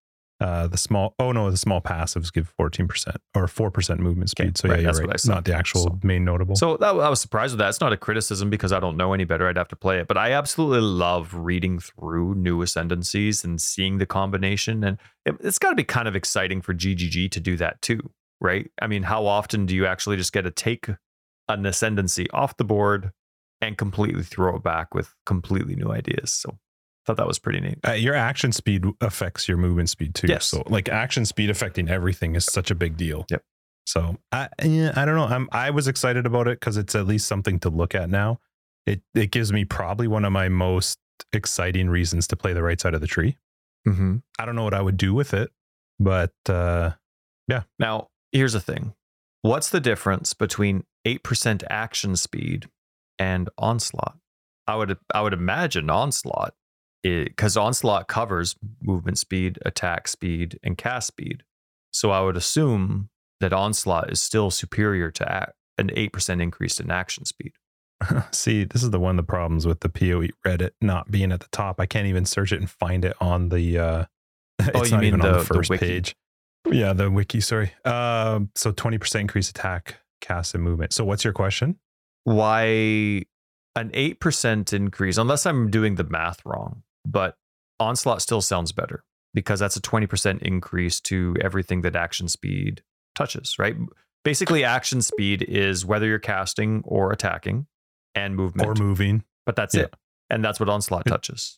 uh the small oh no, the small passives give 14% or 4% movement Okay, speed. So right, yeah, you're that's right. what I saw. Not the actual So- main notable. So that, I was surprised with that. It's not a criticism because I don't know any better. I'd have to play it. But I absolutely love reading through new ascendancies and seeing the combination. And it, it's got to be kind of exciting for GGG to do that too, right? I mean, how often do you actually just get to take an ascendancy off the board and completely throw it back with completely new ideas? So Thought that was pretty neat. Uh, your action speed affects your movement speed too. Yes. So like action speed affecting everything is such a big deal. Yep. So I yeah, I don't know. I'm I was excited about it because it's at least something to look at now. It it gives me probably one of my most exciting reasons to play the right side of the tree. Mm-hmm. I don't know what I would do with it, but uh yeah. Now, here's the thing. What's the difference between 8% action speed and onslaught? I would I would imagine onslaught because onslaught covers movement speed, attack speed, and cast speed. So I would assume that onslaught is still superior to a- an 8% increase in action speed. see, this is the one of the problems with the PoE Reddit not being at the top. I can't even search it and find it on the uh it's Oh, you not mean even on the- the the first wiki. page. Yeah, the wiki, sorry. Um so 20% increase attack, cast and movement. So what's your question? Why an 8% increase, unless I'm doing the math wrong, but onslaught still sounds better because that's a 20% increase to everything that action speed touches, right? Basically, action speed is whether you're casting or attacking and movement, Or moving. but that's yeah. it. And that's what onslaught touches.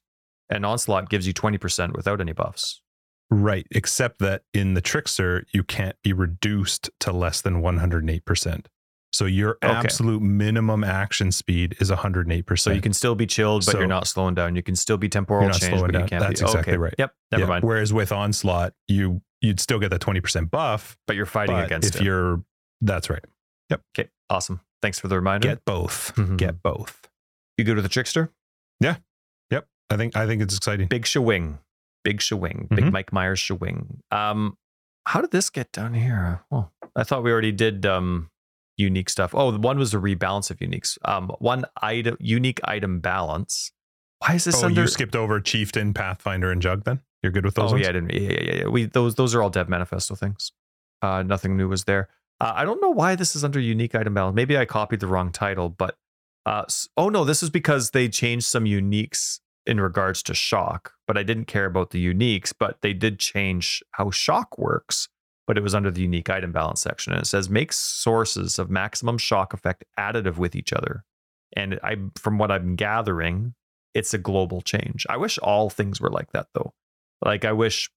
And onslaught gives you 20% without any buffs. Right, except that in the trickster, you can't be reduced to less than 108%. So your Okay. absolute minimum action speed is 108%. So you can still be chilled, but So- you're not slowing down. You can still be temporal chains, but you down. can't That's be. exactly okay. right. Yep. Never Yeah, mind. Whereas with onslaught, you you'd still get the 20% buff, But you're fighting but against if it. you're that's right. Yep. Okay, awesome. Thanks for the reminder. Get both. Mhm. Get both. you good with the trickster? Yeah. Yep. I think I think it's exciting. Big Shawing. Big Shawing. Big Mhm. Mike Myers Shawing. Um, how did this get down here? Well, I thought we already did um unique stuff. Oh, the one was a rebalance of uniques. Um, one item unique item balance. Why is this Oh, under? you skipped over Chieftain, Pathfinder, and Jug then? You're good with those oh ones? yeah, I didn't. Yeah, yeah, yeah, yeah. We those those are all Dev Manifesto things. Uh, nothing new was there. Uh, I don't know why this is under unique item balance. Maybe I copied the wrong title, but uh, oh no, this is because they changed some uniques in regards to shock. But I didn't care about the uniques. But they did change how shock works. But it was under the unique item balance section, and it says make sources of maximum shock effect additive with each other. And I, from what I'm gathering, it's a global change. I wish all things were like that though. Like I wish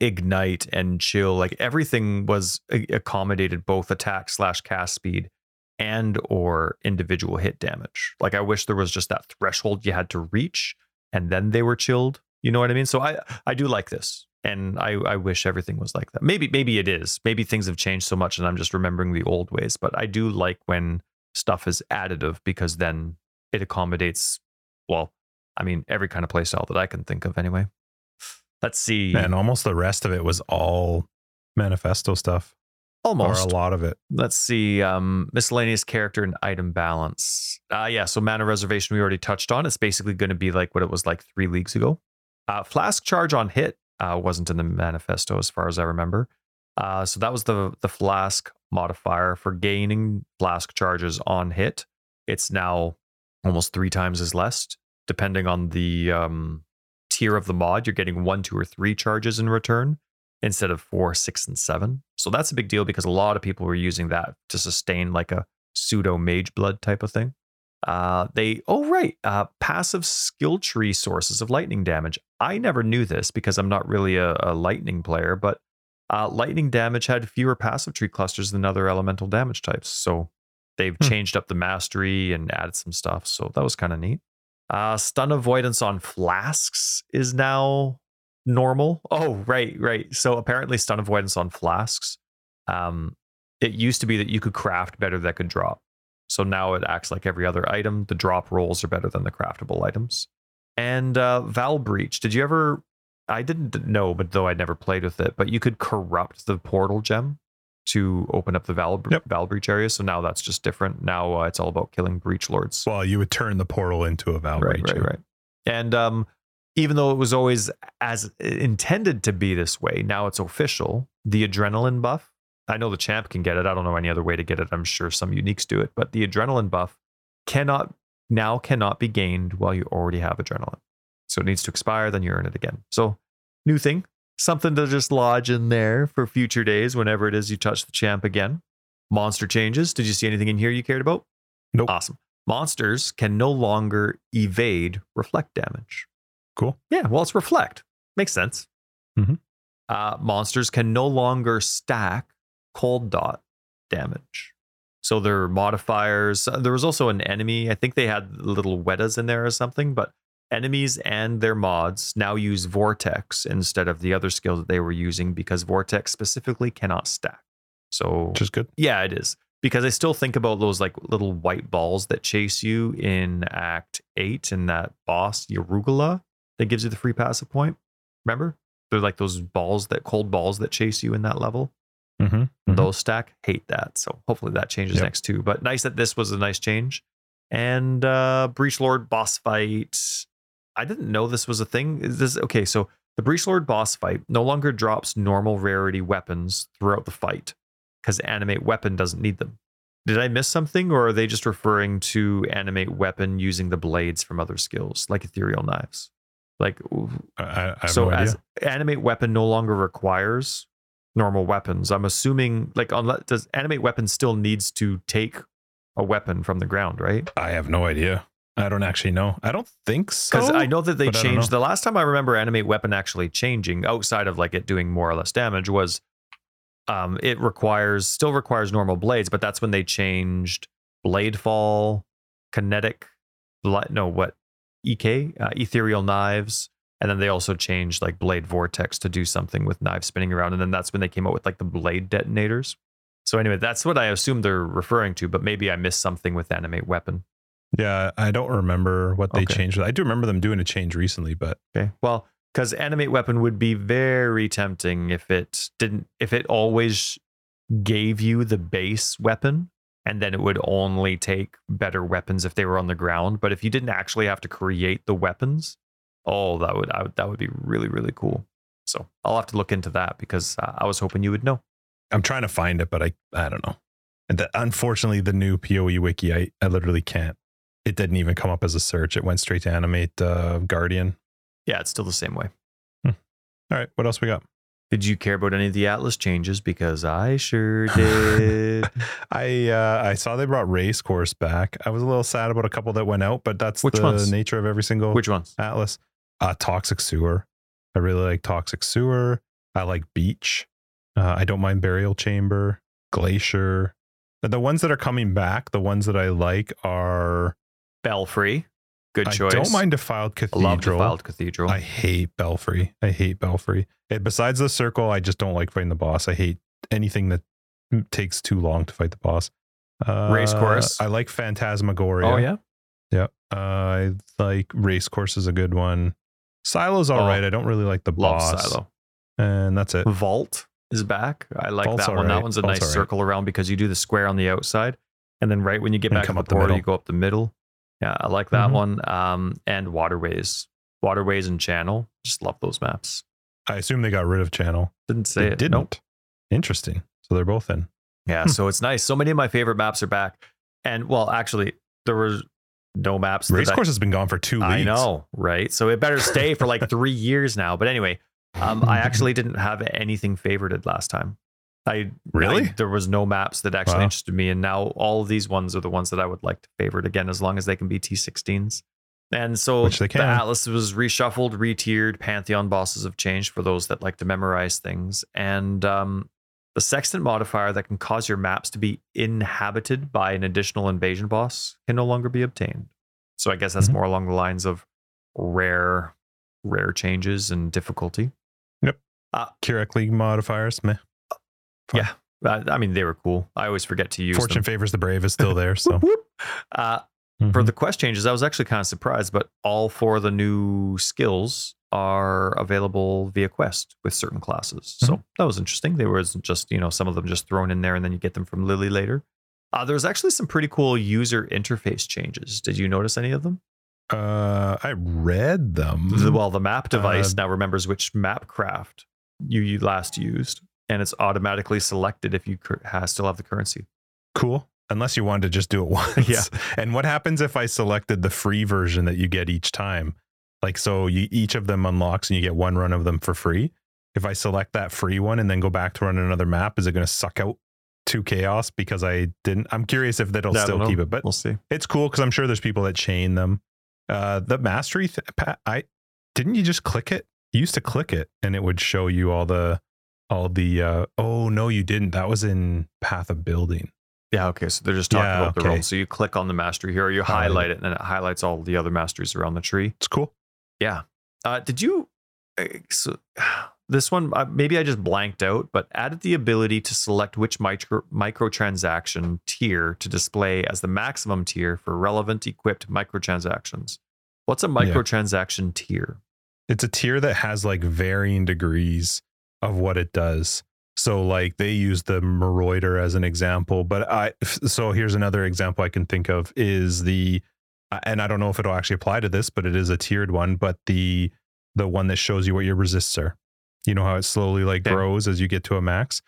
ignite and chill, like everything was accommodated both attack slash cast speed and or individual hit damage. Like I wish there was just that threshold you had to reach and then they were chilled. You know what I mean? So I I do like this. And I, I wish everything was like that. Maybe maybe it is. Maybe things have changed so much and I'm just remembering the old ways. But I do like when stuff is additive because then it accommodates well, I mean, every kind of playstyle that I can think of anyway. Let's see. And almost the rest of it was all manifesto stuff. Almost. Or a lot of it. Let's see. Um, miscellaneous character and item balance. Uh, yeah. So mana reservation we already touched on. It's basically going to be like what it was like three leagues ago. Uh, flask charge on hit uh, wasn't in the manifesto as far as I remember. Uh, so that was the the flask modifier for gaining flask charges on hit. It's now almost three times as less, depending on the um, tier of the mod. You're getting one, two, or three charges in return instead of four, six, and seven. So that's a big deal because a lot of people were using that to sustain like a pseudo mage blood type of thing. Uh, they oh right, uh, passive skill tree sources of lightning damage. I never knew this because I'm not really a, a lightning player, but uh, lightning damage had fewer passive tree clusters than other elemental damage types. So they've Hmm. changed up the mastery and added some stuff. So that was kind of neat. Uh, stun avoidance on flasks is now normal. Oh, right, right. So apparently, stun avoidance on flasks. Um, it used to be that you could craft better that could drop. So now it acts like every other item. The drop rolls are better than the craftable items. And uh, Vaal Breach. Did you ever? I didn't know, but though I never played with it, but you could corrupt the portal gem to open up the Vaal, Yep. Vaal Breach area. So now that's just different. Now uh, it's all about killing Breach Lords Well, you would turn the portal into a Vaal right, Breach. right, right. And um, even though it was always as intended to be this way, now it's official. The adrenaline buff. I know the champ can get it. I don't know any other way to get it. I'm sure some uniques do it, but the adrenaline buff cannot now cannot be gained while you already have adrenaline. So it needs to expire, then you earn it again. So new thing, something to just lodge in there for future days whenever it is you touch the champ again. Monster changes. Did you see anything in here you cared about? Nope. Awesome. Monsters can no longer evade reflect damage. Cool. Yeah, well, it's reflect. Makes sense. Mhm. Uh, monsters can no longer stack cold dot damage. So their modifiers. uh, There was also an enemy. I think they had little wetas in there or something, but enemies and their mods now use vortex instead of the other skill that they were using because vortex specifically cannot stack. So Which is good. yeah, it is. Because I still think about those like little white balls that chase you in Act 8 and that boss, Yarugula, that gives you the free passive point. Remember? They're like those balls that cold balls that chase you in that level. Mm-hmm. Those stack. Hate that. So hopefully that changes Yep. next too. But nice that this was a nice change. And uh Breach Lord boss fight. I didn't know this was a thing. Is this okay? So the Breach Lord boss fight no longer drops normal rarity weapons throughout the fight because animate weapon doesn't need them. Did I miss something, or are they just referring to animate weapon using the blades from other skills like ethereal knives? Like I, I I so no as animate weapon no longer requires normal weapons i'm assuming like unless does animate weapon still needs to take a weapon from the ground right I have no idea. I don't actually know. I don't think so. because i know that they but I don't changed the last time i remember animate weapon actually changing outside of like it doing more or less damage was um it requires still requires normal blades but that's when they changed blade fall kinetic no what ek uh, ethereal knives and then they also changed like blade vortex to do something with knives spinning around and then that's when they came out with like the blade detonators so anyway that's what i assume they're referring to but maybe i missed something with animate weapon Yeah, I don't remember what they Okay. changed. I do remember them doing a change recently, but Okay. Well, because animate weapon would be very tempting if it didn't, if it always gave you the base weapon, and then it would only take better weapons if they were on the ground. But if you didn't actually have to create the weapons, oh, that would, I would that would be really really cool. So I'll have to look into that because uh, I was hoping you would know. I'm trying to find it, but I I don't know. And the, unfortunately, the new POE wiki, I I literally can't. It didn't even come up as a search. It went straight to animate uh, Guardian. Yeah, it's still the same way. All right, what else we got? Did you care about any of the Atlas changes? Because I sure did. I uh, I saw they brought race course back. I was a little sad about a couple that went out, but that's Which the ones? nature of every single Which ones? Atlas. Uh, Toxic Sewer. I really like Toxic Sewer. I like Beach. Uh, I don't mind Burial Chamber, Glacier. The ones that are coming back, the ones that I like are. Belfry. Good choice. I don't mind Defiled I love Defiled Cathedral. I hate Belfry. I hate Belfry. And besides the circle, I just don't like fighting the boss. I hate anything that takes too long to fight the boss. Uh, Race course. I like Phantasmagoria. oh yeah. Yeah. Uh, I like Race Course is a good one. Silo's all Oh, right. I don't really like the Love boss. Silo. And that's it. Vault is back. I like Vault's that one. That one's a Vault's nice alright. circle around because you do the square on the outside, and then right when you get And back to the up the you go up the middle. Yeah, I like that Mhm. one. Um, and waterways, waterways and channel. Just love those maps. I assume they got rid of Channel. Didn't say They it. didn't. Nope. Interesting. So they're both in. Yeah, Hmm. so it's nice. So many of my favorite maps are back. And well, actually, there were no maps. that Race Course has been gone for two weeks. I know, right? So it better stay for like three years now. But anyway, um, I actually didn't have anything favorited last time. I Really? I- there was no maps that actually Wow. interested me, and now all of these ones are the ones that I would like to favorite again, as long as they can be T16s. And so the. Atlas was reshuffled, retiered. Pantheon bosses have changed for those that like to memorize things, and um, the Sextant modifier that can cause your maps to be inhabited by an additional invasion boss can no longer be obtained. So I guess that's Mhm. more along the lines of rare, rare changes and difficulty. Kirac League modifiers. Meh. Fine. Yeah, Uh, I mean they were cool. I always forget to use Fortune them. favors the brave is still there. So. Uh, for Mhm. the quest changes, I was actually kind of surprised, but all four of the new skills are available via quest with certain classes. So that was interesting. There was just, you know, some of them just thrown in there and then you get them from Lilly later. Uh, there was actually some pretty cool user interface changes. Did you notice any of them? uh, I read them. The- well, the map device Uh, now remembers which map craft you, you last used, and it's automatically selected if you cur- ha still have the currency. cool. Unless you wanted to just do it once. Yeah. And what happens if I selected the free version that you get each time? Like, so you, each of them unlocks and you get one run of them for free. If I select that free one and then go back to run another map, is it going to suck out two chaos because I didn't? I'm curious if that'll don't still keep it, but We'll see. it's cool because I'm sure there's people that chain them. Uh, the mastery, th- I didn't you just click it? You used to click it and it would show you all the all the uh oh no you didn't. That was in Path of Building. Yeah, okay. So they're just talking Yeah, about the role. So you click on the mastery here, you highlight it, and then it highlights all the other masteries around the tree. It's cool. Yeah. Uh, did you? uh, So, this one uh, maybe I just blanked out, but added the ability to select which micro microtransaction tier to display as the maximum tier for relevant equipped microtransactions. What's a microtransaction tier? It's a tier that has like varying degrees of what it does. So like they use the Marauder as an example, but I so here's another example I can think of is the and I don't know if it'll actually apply to this, but it is a tiered one, but the the one that shows you what your resists are. You know how it slowly like Okay. grows as you get to a max.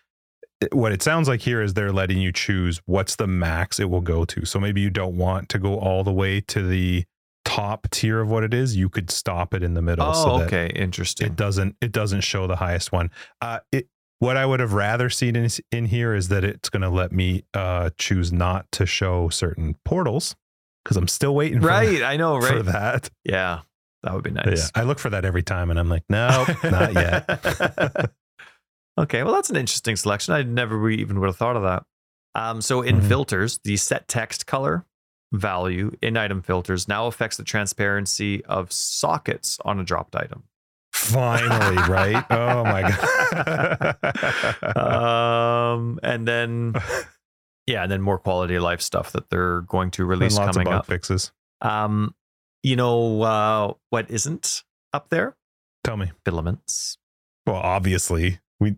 It- What it sounds like here is they're letting you choose what's the max it will go to. So maybe you don't want to go all the way to the top tier of what it is. You could stop it in the middle. Oh, so okay, interesting. it doesn't it doesn't show the highest one uh it what i would have rather seen in, in here is that it's going to let me uh choose not to show certain portals because i'm still waiting for, right, I know, for right? that Yeah, that would be yeah nice. i look for that every time and i'm like no not yet okay, well, that's an interesting selection. I never even would have thought of that. Um, so in Mhm. filters, the set text color value in item filters now affects the transparency of sockets on a dropped item. finally right oh my god um, and then yeah, and then more quality of life stuff that they're going to and release lots of coming bug up. fixes Um, you know uh, what isn't up there? tell me Filaments. well obviously we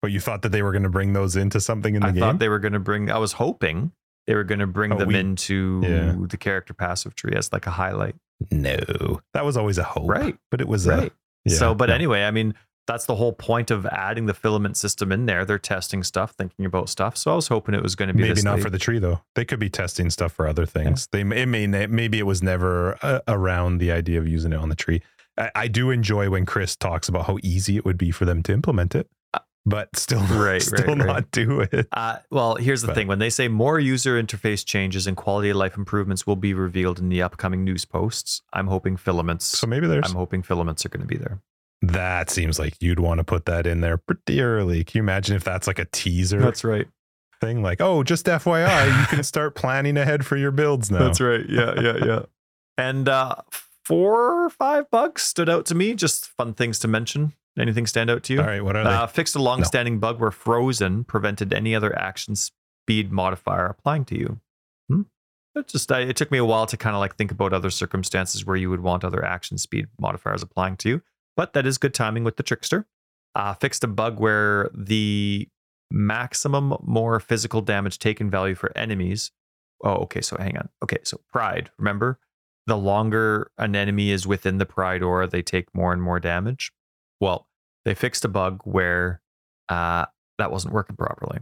but you thought that they were going to bring those into something in the I game thought they were going to bring. I was hoping they were going to bring Oh, them we- into yeah. the character passive tree as like a highlight, no that was always a hope Right. but it was right? a, yeah, so, but no. anyway, I mean, that's the whole point of adding the filament system in there. They're testing stuff, thinking about stuff. So I was hoping it was going to be maybe not late. for the tree though. They could be testing stuff for other things. They it may maybe it was never uh, around the idea of using it on the tree. I, I do enjoy when Chris talks about how easy it would be for them to implement it, but still, Right, still right, not right. do it. Uh, well, here's the But- thing: when they say more user interface changes and quality of life improvements will be revealed in the upcoming news posts, I'm hoping filaments. So maybe there's I'm hoping filaments are going to be there. That seems like you'd want to put that in there pretty early. Can you imagine if that's like a teaser That's right. thing? Like, oh, just FYI, you can start planning ahead for your builds now. That's right. Yeah, yeah, yeah. And uh, four or five bugs stood out to me. Just fun things to mention. Anything stand out to you? All right, what are Uh, fixed a long-standing bug where frozen prevented any other action speed modifier applying to you. Hmm? It just I, it took me a while to kind of like think about other circumstances where you would want other action speed modifiers applying to you, but that is good timing with the trickster. Uh, fixed a bug where the maximum more physical damage taken value for enemies. Oh, okay. So hang on. Okay, so pride. Remember, the longer an enemy is within the pride aura, they take more and more damage. Well, they fixed a bug where uh, that wasn't working properly.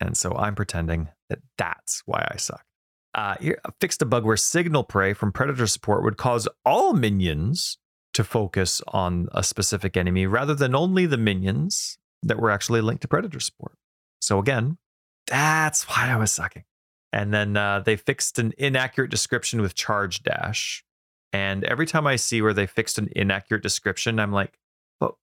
And so I'm pretending that that's why I suck. Uh, here, fixed a bug where signal prey from predator support would cause all minions to focus on a specific enemy rather than only the minions that were actually linked to predator support. So again, that's why I was sucking. And then uh, they fixed an inaccurate description with charge dash. And every time I see where they fixed an inaccurate description, I'm like, but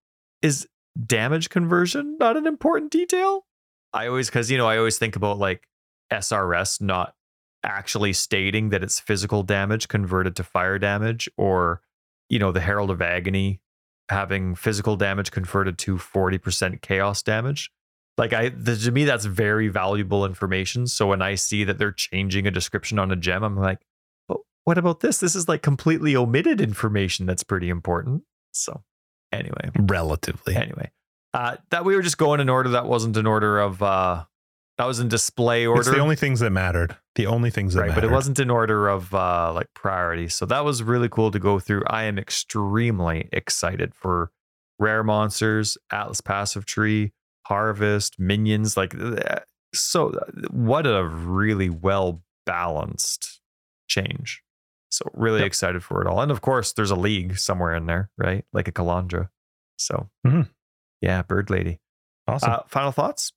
is damage conversion not an important detail? I always, because, you know, I always think about like SRS not actually stating that it's physical damage converted to fire damage or, you know, the Herald of Agony having physical damage converted to 40% chaos damage. Like I the, to me that's very valuable information. So when I see that they're changing a description on a gem, I'm like, but what about this? This is like completely omitted information that's pretty important. So anyway, relatively. anyway. Uh that we were just going in order that wasn't an order of uh that was in display order. It's the only things that mattered. The only things that right, mattered. but it wasn't in order of uh like priority. So that was really cool to go through. I am extremely excited for rare monsters, Atlas passive tree, harvest, minions like so what a really well balanced change. So really Yep. excited for it all. And of course there's a league somewhere in there, right? Like a Kalandra. So Mhm. yeah, bird lady. Awesome. Uh, final thoughts?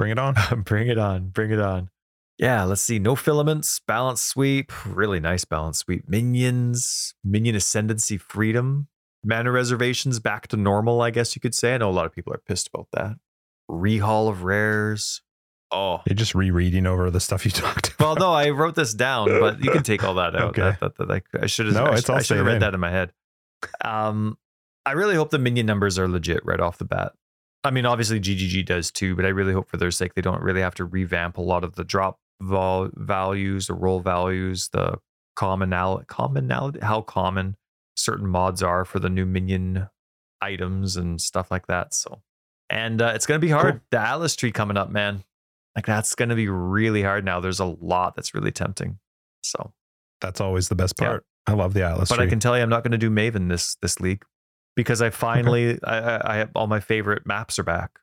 Bring it on. bring it on. Bring it on. Yeah, let's see. No filaments, balance sweep. Really nice balance sweep. Minions, minion ascendancy freedom. mana reservations back to normal, I guess you could say. I know a lot of people are pissed about that. Rehaul of rares. Oh, You're just rereading over the stuff you talked about. well, no, I wrote this down, but you can take all that out. Okay. That, that, that, I, I should have. No, I, it's all I should have read in. that in my head. Um, I really hope the minion numbers are legit right off the bat. I mean, obviously GGG does too, but I really hope for their sake they don't really have to revamp a lot of the drop vol- values, the roll values, the commonality, commonality, how common certain mods are for the new minion items and stuff like that. So, and uh, it's gonna be hard. Cool. The Atlas tree coming up, man. Like that's gonna be really hard now. There's a lot that's really tempting. So, That's always the best Yeah. part. I love the Atlas but tree. I can tell you, I'm not going to do Maven this this league because I finally I, I, I have all my favorite maps are back,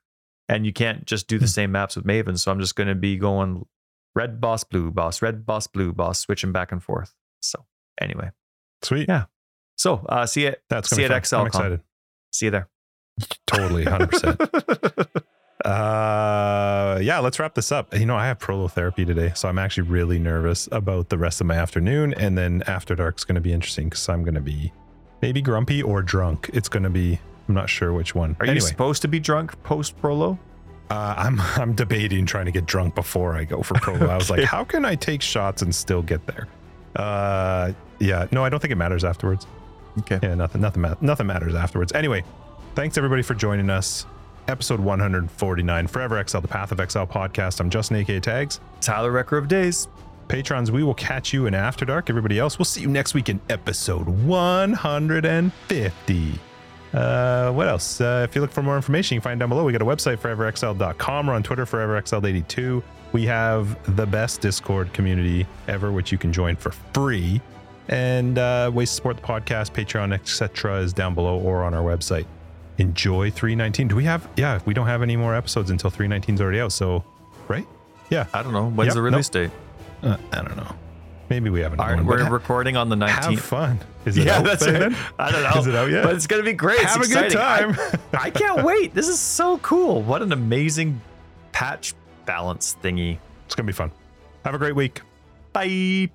and you can't just do the Hmm. same maps with Maven. So I'm just going to be going red boss, blue boss, red boss, blue boss, switching back and forth. So anyway, Sweet. Yeah. so uh, see it, That's See at fun. I'm excited. see you there. Totally, hundred percent. Uh, yeah, let's wrap this up. You know, I have prolotherapy today, so I'm actually really nervous about the rest of my afternoon. And then after dark's going to be interesting because I'm going to be maybe grumpy or drunk. It's going to be. I'm not sure which one. Are you anyway, supposed to be drunk post prolo? uh, I'm I'm debating trying to get drunk before I go for prolo. I was like, how can I take shots and still get there? Uh, yeah, no, I don't think it matters afterwards. Okay. Yeah, nothing, nothing, ma- nothing matters afterwards. Anyway, thanks everybody for joining us. Episode 149, Forever Exile, the Path of Exile podcast. I'm Justin, aka Tags. Tyler Recker of Days. Patrons, we will catch you in After Dark. Everybody else, we'll see you next week in episode 150. Uh, what else? Uh, if you look for more information, you can find down below. We got a website, foreverexile.com. We're on Twitter, foreverexile82. We have the best Discord community ever, which you can join for free. And uh, ways to support the podcast, Patreon, etc., is down below or on our website. Enjoy 319. Do we have? Yeah, we don't have any more episodes until 319 is already out. So, right? Yeah. I don't know when's Yep, the release date. Uh, I don't know. Maybe we have another All right, we're recording on the 19th. have fun. Is it yeah, out that's it. I don't know. Is it out yet? But it's gonna be great. It's Have a good exciting. I- time. I can't wait. This is so cool. What an amazing patch balance thingy. it's gonna be fun. Have a great week. Bye.